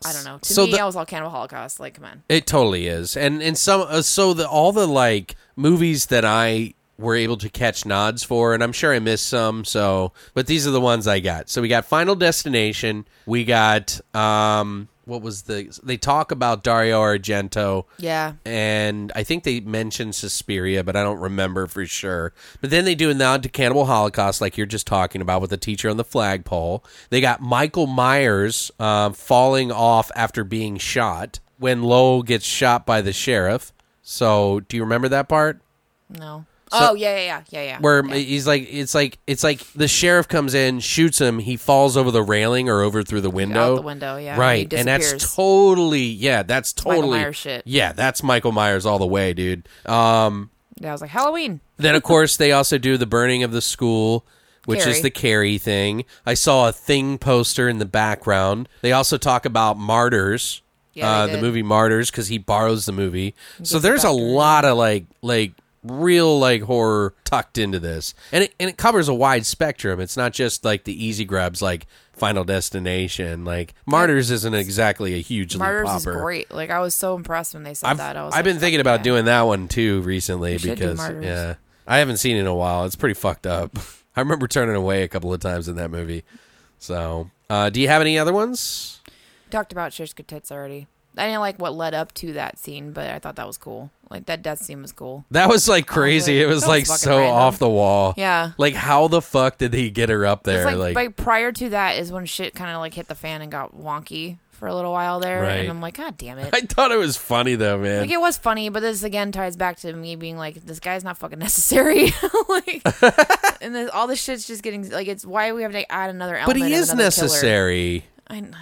I don't know. To So me, the- I was all Cannibal Holocaust. Like, come on. It totally is, and and some uh, so the all the like movies that I were able to catch nods for, and I'm sure I missed some. So, but these are the ones I got. So we got Final Destination. We got um, what was the? They talk about Dario Argento. Yeah. and I think they mentioned Suspiria, but I don't remember for sure. But then they do a nod to Cannibal Holocaust, like you're just talking about with the teacher on the flagpole. They got Michael Myers uh, falling off after being shot when Lowell gets shot by the sheriff. So, do you remember that part? No. So- oh yeah, yeah, yeah, yeah, yeah. Where yeah. he's like, it's like, it's like the sheriff comes in, shoots him, he falls over the railing or over through the window. out the window, yeah. Right, and that's totally, yeah, that's Michael totally, Myers shit. yeah, that's Michael Myers all the way, dude. Um, yeah, I was like Halloween. then of course they also do the burning of the school, which is the Carrie thing. I saw a thing poster in the background. They also talk about Martyrs, Yeah, uh, the movie Martyrs, because he borrows the movie. So there's a lot of like like real like horror tucked into this, and it and it covers a wide spectrum. It's not just like the easy grabs like Final Destination. Like Martyrs isn't exactly a huge Martyrs popper. is great. Like I was so impressed when they said I've, that. I was I've like, been thinking fuck about doing that one too recently should do because Martyrs. yeah, I haven't seen it in a while. It's pretty fucked up. I remember turning away a couple of times in that movie. So, uh, do you have any other ones? Talked about Shishka tits already. I didn't like what led up to that scene, but I thought that was cool. Like that death scene was cool. That was like crazy. it was that was like fucking so random. off the wall. Yeah. Like how the fuck did he get her up It's there? like, Like, like prior to that is when shit kind of like hit the fan and got wonky for a little while there, Right. and I'm like, God damn it! I thought it was funny though, man. Like it was funny, but this again ties back to me being like, this guy's not fucking necessary. like, and then all this shit's just getting like, it's why we have to add another element. but he of is another killer. necessary. I, I don't know.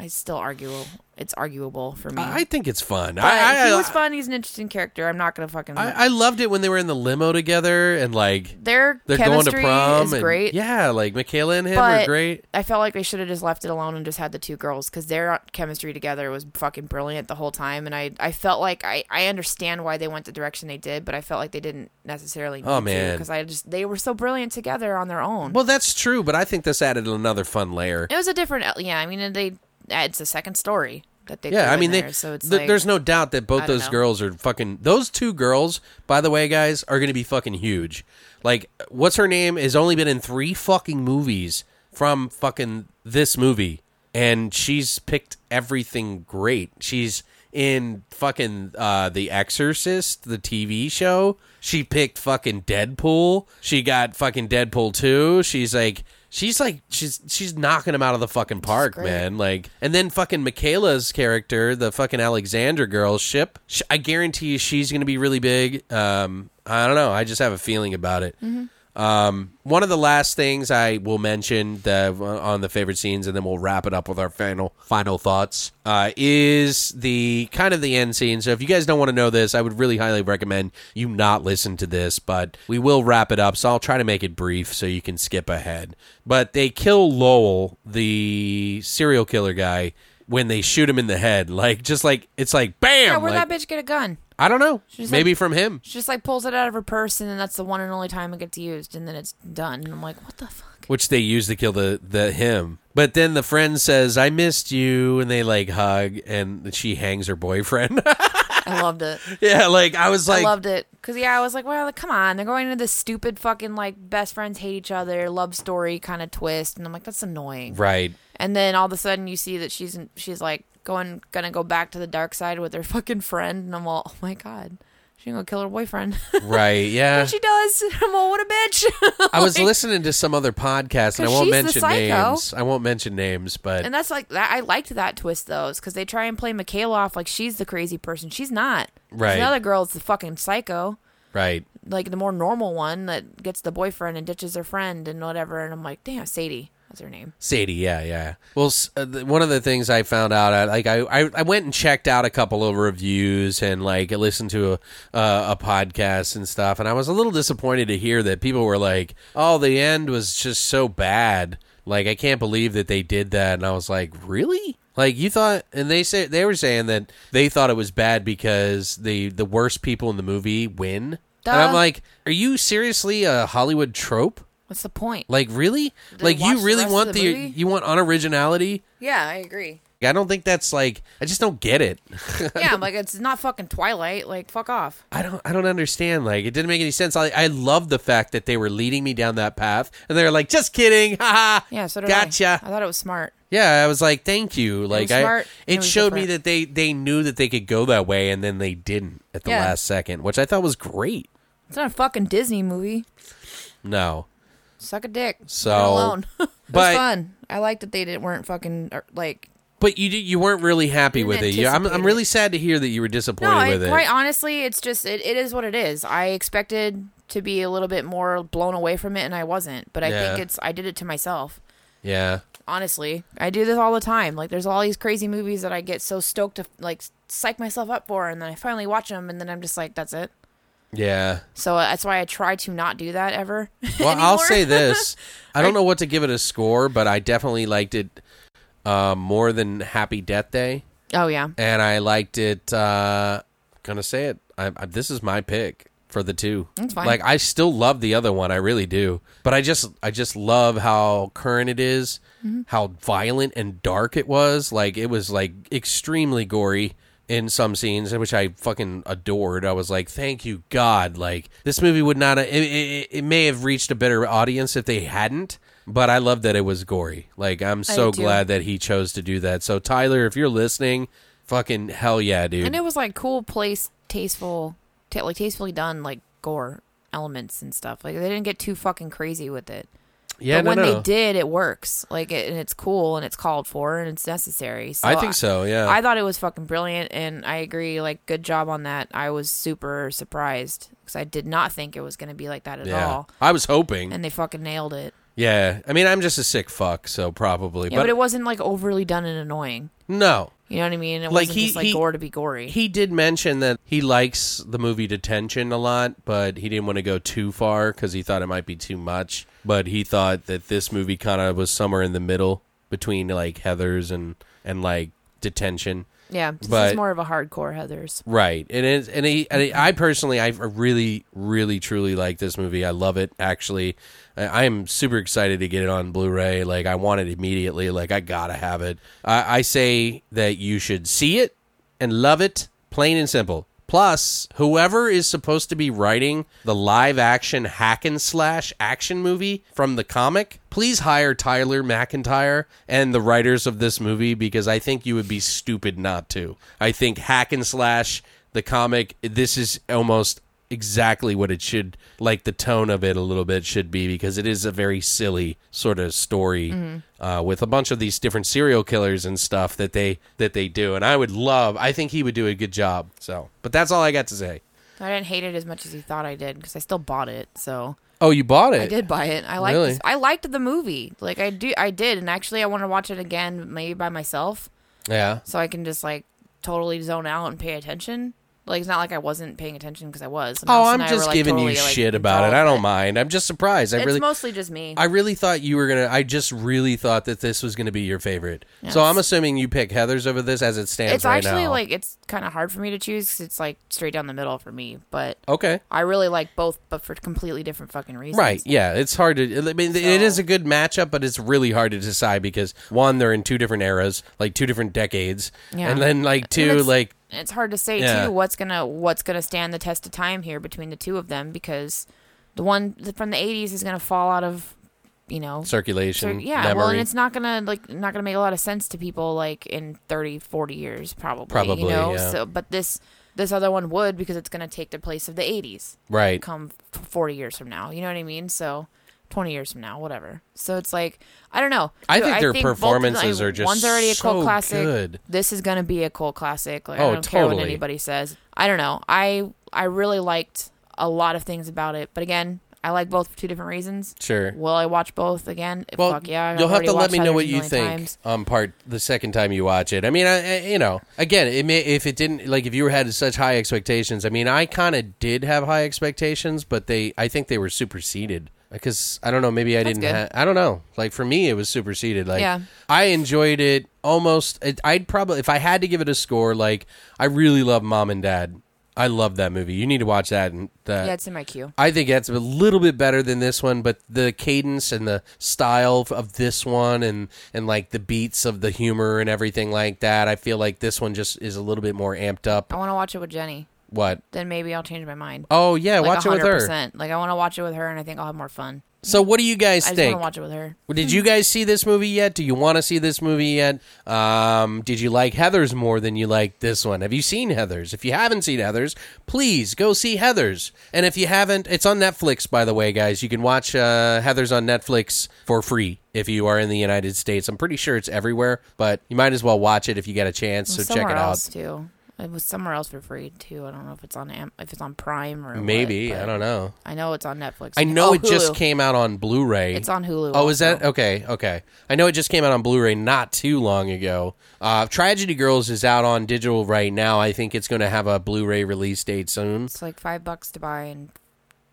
I still argue. It's arguable for me. I think it's fun. But I, I, he was uh, fun. He's an interesting character. I'm not gonna fucking. I, I loved it when they were in the limo together and like their they're going to chemistry prom. is and- great. Yeah, like McKayla and him but were great. I felt like they should have just left it alone and just had the two girls because their chemistry together was fucking brilliant the whole time. And I, I felt like I, I understand why they went the direction they did, but I felt like they didn't necessarily. Oh, man. because I just they were so brilliant together on their own. Well, that's true, but I think this added another fun layer. it was a different. Yeah, I mean they. It's the second story that they. Yeah, I mean, they, so it's th- like, there's no doubt that both those know. girls are fucking. Those two girls, by the way, guys, are going to be fucking huge. Like, what's her name? Has only been in three fucking movies from fucking this movie, and she's picked everything great. She's in fucking uh, The Exorcist, the TV show. She picked fucking Deadpool. She got fucking Deadpool 2. She's like. She's like she's she's knocking him out of the fucking park, great. man. Like, and then fucking McKayla's character, the fucking Alexander girl, Shipp. sh- I guarantee you, she's gonna be really big. Um, I don't know. I just have a feeling about it. Um, one of the last things I will mention the, on the favorite scenes, and then we'll wrap it up with our final final thoughts. Uh, is the kind of the end scene. So if you guys don't want to know this, I would really highly recommend you not listen to this. But we will wrap it up, so I'll try to make it brief so you can skip ahead. But they kill Lowell, the serial killer guy, when they shoot him in the head. Like just like it's like bam. Yeah, where'd like- that bitch get a gun? I don't know. She's Maybe like- from him. She just like pulls it out of her purse, and then that's the one and only time it gets used, and then it's done. And I'm like, what the fuck? which they use to kill the the him. But then the friend says, "I missed you," and they like hug, and she hangs her boyfriend. I loved it. yeah, like I was like, I loved it because yeah, I was like, well, like, come on, they're going into this stupid fucking like best friends hate each other love story kind of twist, and I'm like, that's annoying. right, And then all of a sudden, you see that she's she's like going gonna go back to the dark side with her fucking friend, and I'm all, oh my god, she's gonna kill her boyfriend. right, yeah. she does. I'm all, what a bitch. I was listening to some other podcast, and I won't mention names. I won't mention names, but and that's like that. I liked that twist though, because they try and play McKayla off like she's the crazy person. She's not. Right. The other girl is the fucking psycho, Right. like the more normal one that gets the boyfriend and ditches her friend and whatever. And I'm like, damn, Sadie. That's her name. Sadie, yeah, yeah. Well, uh, th- one of the things I found out, I, like I, I, I went and checked out a couple of reviews and like listened to a, uh, a podcast and stuff, and I was a little disappointed to hear that people were like, "Oh, the end was just so bad." Like I can't believe that they did that, and I was like, "Really?" Like you thought, and they say they were saying that they thought it was bad because the the worst people in the movie win. And I'm like, are you seriously a Hollywood trope? What's the point? Like really? Like you you the really rest want the, the movie? you want unoriginality? Yeah, I agree. I don't think that's like I just don't get it. yeah, I'm like, it's not fucking Twilight. Like, fuck off. I don't I don't understand. Like it didn't make any sense. I I love the fact that they were leading me down that path and they were like, just kidding. Haha. Yeah, so did Gotcha. I. I thought it was smart. Yeah, I was like, thank you. Like was I smart, and it, it was showed me different. that they they knew that they could go that way and then they didn't at the Yeah. last second, which I thought was great. It's not a fucking Disney movie. No. Suck a dick. So- alone. it was but- fun. I liked that they didn't weren't fucking er, like. But you did- you weren't really happy with it. You, I'm I'm really sad to hear that you were disappointed No, I, with it. quite honestly, it's just it, it is what it is. I expected to be a little bit more blown away from it, and I wasn't. But I Yeah. think it's I did it to myself. Yeah. Honestly, I do this all the time. Like, there's all these crazy movies that I get so stoked to like psych myself up for, and then I finally watch them, and then I'm just like, that's it. Yeah. So that's why I try to not do that ever. Well, I'll say this. I don't know what to give it a score, but I definitely liked it uh, more than Happy Death Day, oh yeah, and I liked it. Uh, gonna say it. I, I, this is my pick for the two. That's fine. Like I still love the other one. I really do. But I just I just love how current it is, Mm-hmm. how violent and dark it was. Like it was like extremely gory in some scenes, which I fucking adored. I was like, thank you God. Like this movie would not. It, it, it may have reached a better audience if they hadn't. But I love that it was gory. Like I'm so glad that he chose to do that. So Tyler, if you're listening, fucking hell yeah, dude. and it was like cool, place, tasteful, ta- like tastefully done, like gore elements and stuff. Like they didn't get too fucking crazy with it. Yeah, but no, when no. they did, it works. Like, it, and it's cool, and it's called for, and it's necessary. So I think so. Yeah. I thought it was fucking brilliant, and I agree. Like, good job on that. I was super surprised because I did not think it was going to be like that at yeah. all, I was hoping. and they fucking nailed it. Yeah, I mean, I'm just a sick fuck, so probably. Yeah, but, it wasn't like overly done and annoying. no, You know what I mean? It Like, wasn't he- just like he- gore to be gory. he did mention that he likes the movie Detention a lot, but he didn't want to go too far because he thought it might be too much. But he thought that this movie kind of was somewhere in the middle between like Heathers and and like Detention. Yeah, this but- is more of a hardcore Heathers. Right, and it, and, he, and I personally, I really, really, truly like this movie. I love it. Actually, I, I am super excited to get it on Blu-ray. Like, I want it immediately. Like, I gotta have it. I, I say that you should see it and love it, plain and simple. Plus, whoever is supposed to be writing the live action hack and slash action movie from the comic, please hire Tyler MacIntyre and the writers of this movie because I think you would be stupid not to. I think hack and slash the comic, this is almost exactly what it should like the tone of it a little bit should be because it is a very silly sort of story uh, with a bunch of these different serial killers and stuff that they that they do and i would love i think he would do a good job so but that's all i got to say I didn't hate it as much as he thought I did because I still bought it. So oh you bought it I did buy it. I liked. Really? I liked the movie. Like I do. I did, and actually, I want to watch it again, maybe by myself, yeah so I can just like totally zone out and pay attention. Like it's not like I wasn't paying attention because I was. oh i'm and I just were, like, giving totally, you like, shit about it i don't mind i'm just surprised i It's really mostly just me. I really thought you were gonna. I just really thought that this was gonna be your favorite. So I'm assuming you pick Heathers over this as it stands it's right actually now. like it's kind of hard for me to choose 'cause it's like straight down the middle for me. But okay, I really like both, but for completely different fucking reasons. right? Yeah, it's hard to. I mean, it is a good matchup, but it's really hard to decide because one, they're in two different eras, like two different decades, Yeah. and then like two, it's- like it's hard to say Yeah. too what's gonna what's gonna stand the test of time here between the two of them because the one from the 80s is gonna fall out of you know circulation. yeah memory. well and it's not gonna like not gonna make a lot of sense to people like in 30 40 years probably Probably, you know yeah. so but this this other one would because it's gonna take the place of the 80s right. come 40 years from now you know what i mean so 20 years from now whatever so it's like i don't know I think their both of them- performances like, are just one's already a cult so classic good. this is gonna be a cult classic like Oh, i don't care what totally. anybody says I don't know. I I really liked a lot of things about it, but again, I like both for two different reasons. Sure. Will I watch both again? Well, Fuck yeah. I've you'll have to let me know what you think times. on part the second time you watch it. I mean, I, I you know, again, it may if it didn't like if you were had such high expectations. I mean, I kind of did have high expectations, but they I think they were superseded because I don't know. Maybe I That's didn't. Ha- I don't know. Like for me, it was superseded. Like Yeah. I enjoyed it almost. It, I'd probably if I had to give it a score, like I really love Mom and Dad. I love that movie. You need to watch that. And that Yeah, it's in my queue. I think that's a little bit better than this one, but the cadence and the style of this one and and like the beats of the humor and everything like that, I feel like this one just is a little bit more amped up. I want to watch it with Jenny. What? Then maybe I'll change my mind. Oh yeah, like watch it with her. Like I want to watch it with her, and I think I'll have more fun. So what do you guys I just want think? to watch it with her. Did you guys see this movie yet? Do you want to see this movie yet? Um, did you like Heathers more than you like this one? Have you seen Heathers? If you haven't seen Heathers, please go see Heathers. And if you haven't, it's on Netflix, by the way, guys. You can watch uh, Heather's on Netflix for free if you are in the United States. I'm pretty sure it's everywhere, but you might as well watch it if you get a chance. So check it out. else too. It was somewhere else for free too. I don't know if it's on Am- if it's on Prime or Maybe but I don't know. I know it's on Netflix. I know Oh, it just came out on Blu-ray. It's on Hulu. Oh, is that okay? Okay, I know it just came out on Blu-ray not too long ago. Uh, Tragedy Girls is out on digital right now. I think it's going to have a Blu-ray release date soon It's like five bucks to buy and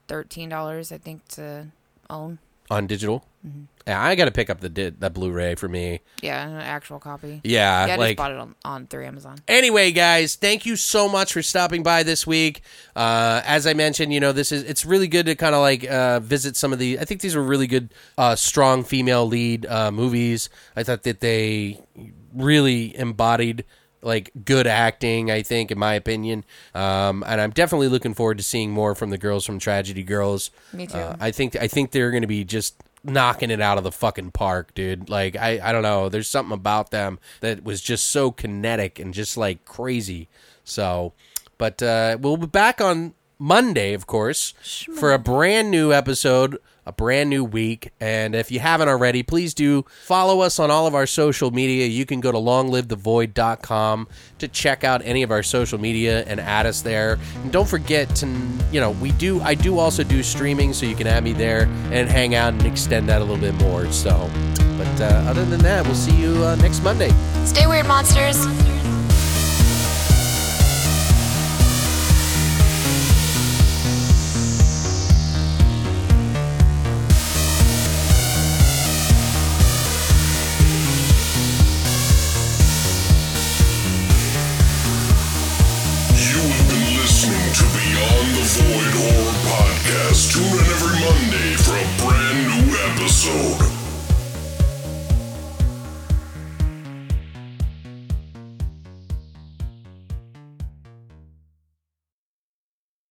thirteen dollars, I think, to own. On digital. Mm-hmm. Yeah, I got to pick up the di- that Blu-ray for me. Yeah, an actual copy. Yeah, yeah, I like just bought it on, on through Amazon. Anyway, guys, thank you so much for stopping by this week. Uh, as I mentioned, you know, this is it's really good to kind of like uh, visit some of the. I think these were really good, uh, strong female lead uh, movies. I thought that they really embodied like good acting. I think, in my opinion, um, and I'm definitely looking forward to seeing more from the girls from Tragedy Girls. Me too. Uh, I think I think they're going to be just knocking it out of the fucking park, dude. Like I I don't know, there's something about them that was just so kinetic and just like crazy. So, but uh we'll be back on Monday, of course, for a brand new episode, a brand new week. And if you haven't already, please do follow us on all of our social media. You can go to longlivethevoid.com to check out any of our social media and add us there. And don't forget to, you know, we do, I do also do streaming, so you can add me there and hang out and extend that a little bit more. So, but uh, other than that, we'll see you uh, next Monday. Stay weird, monsters. Tune in every Monday for a brand new episode.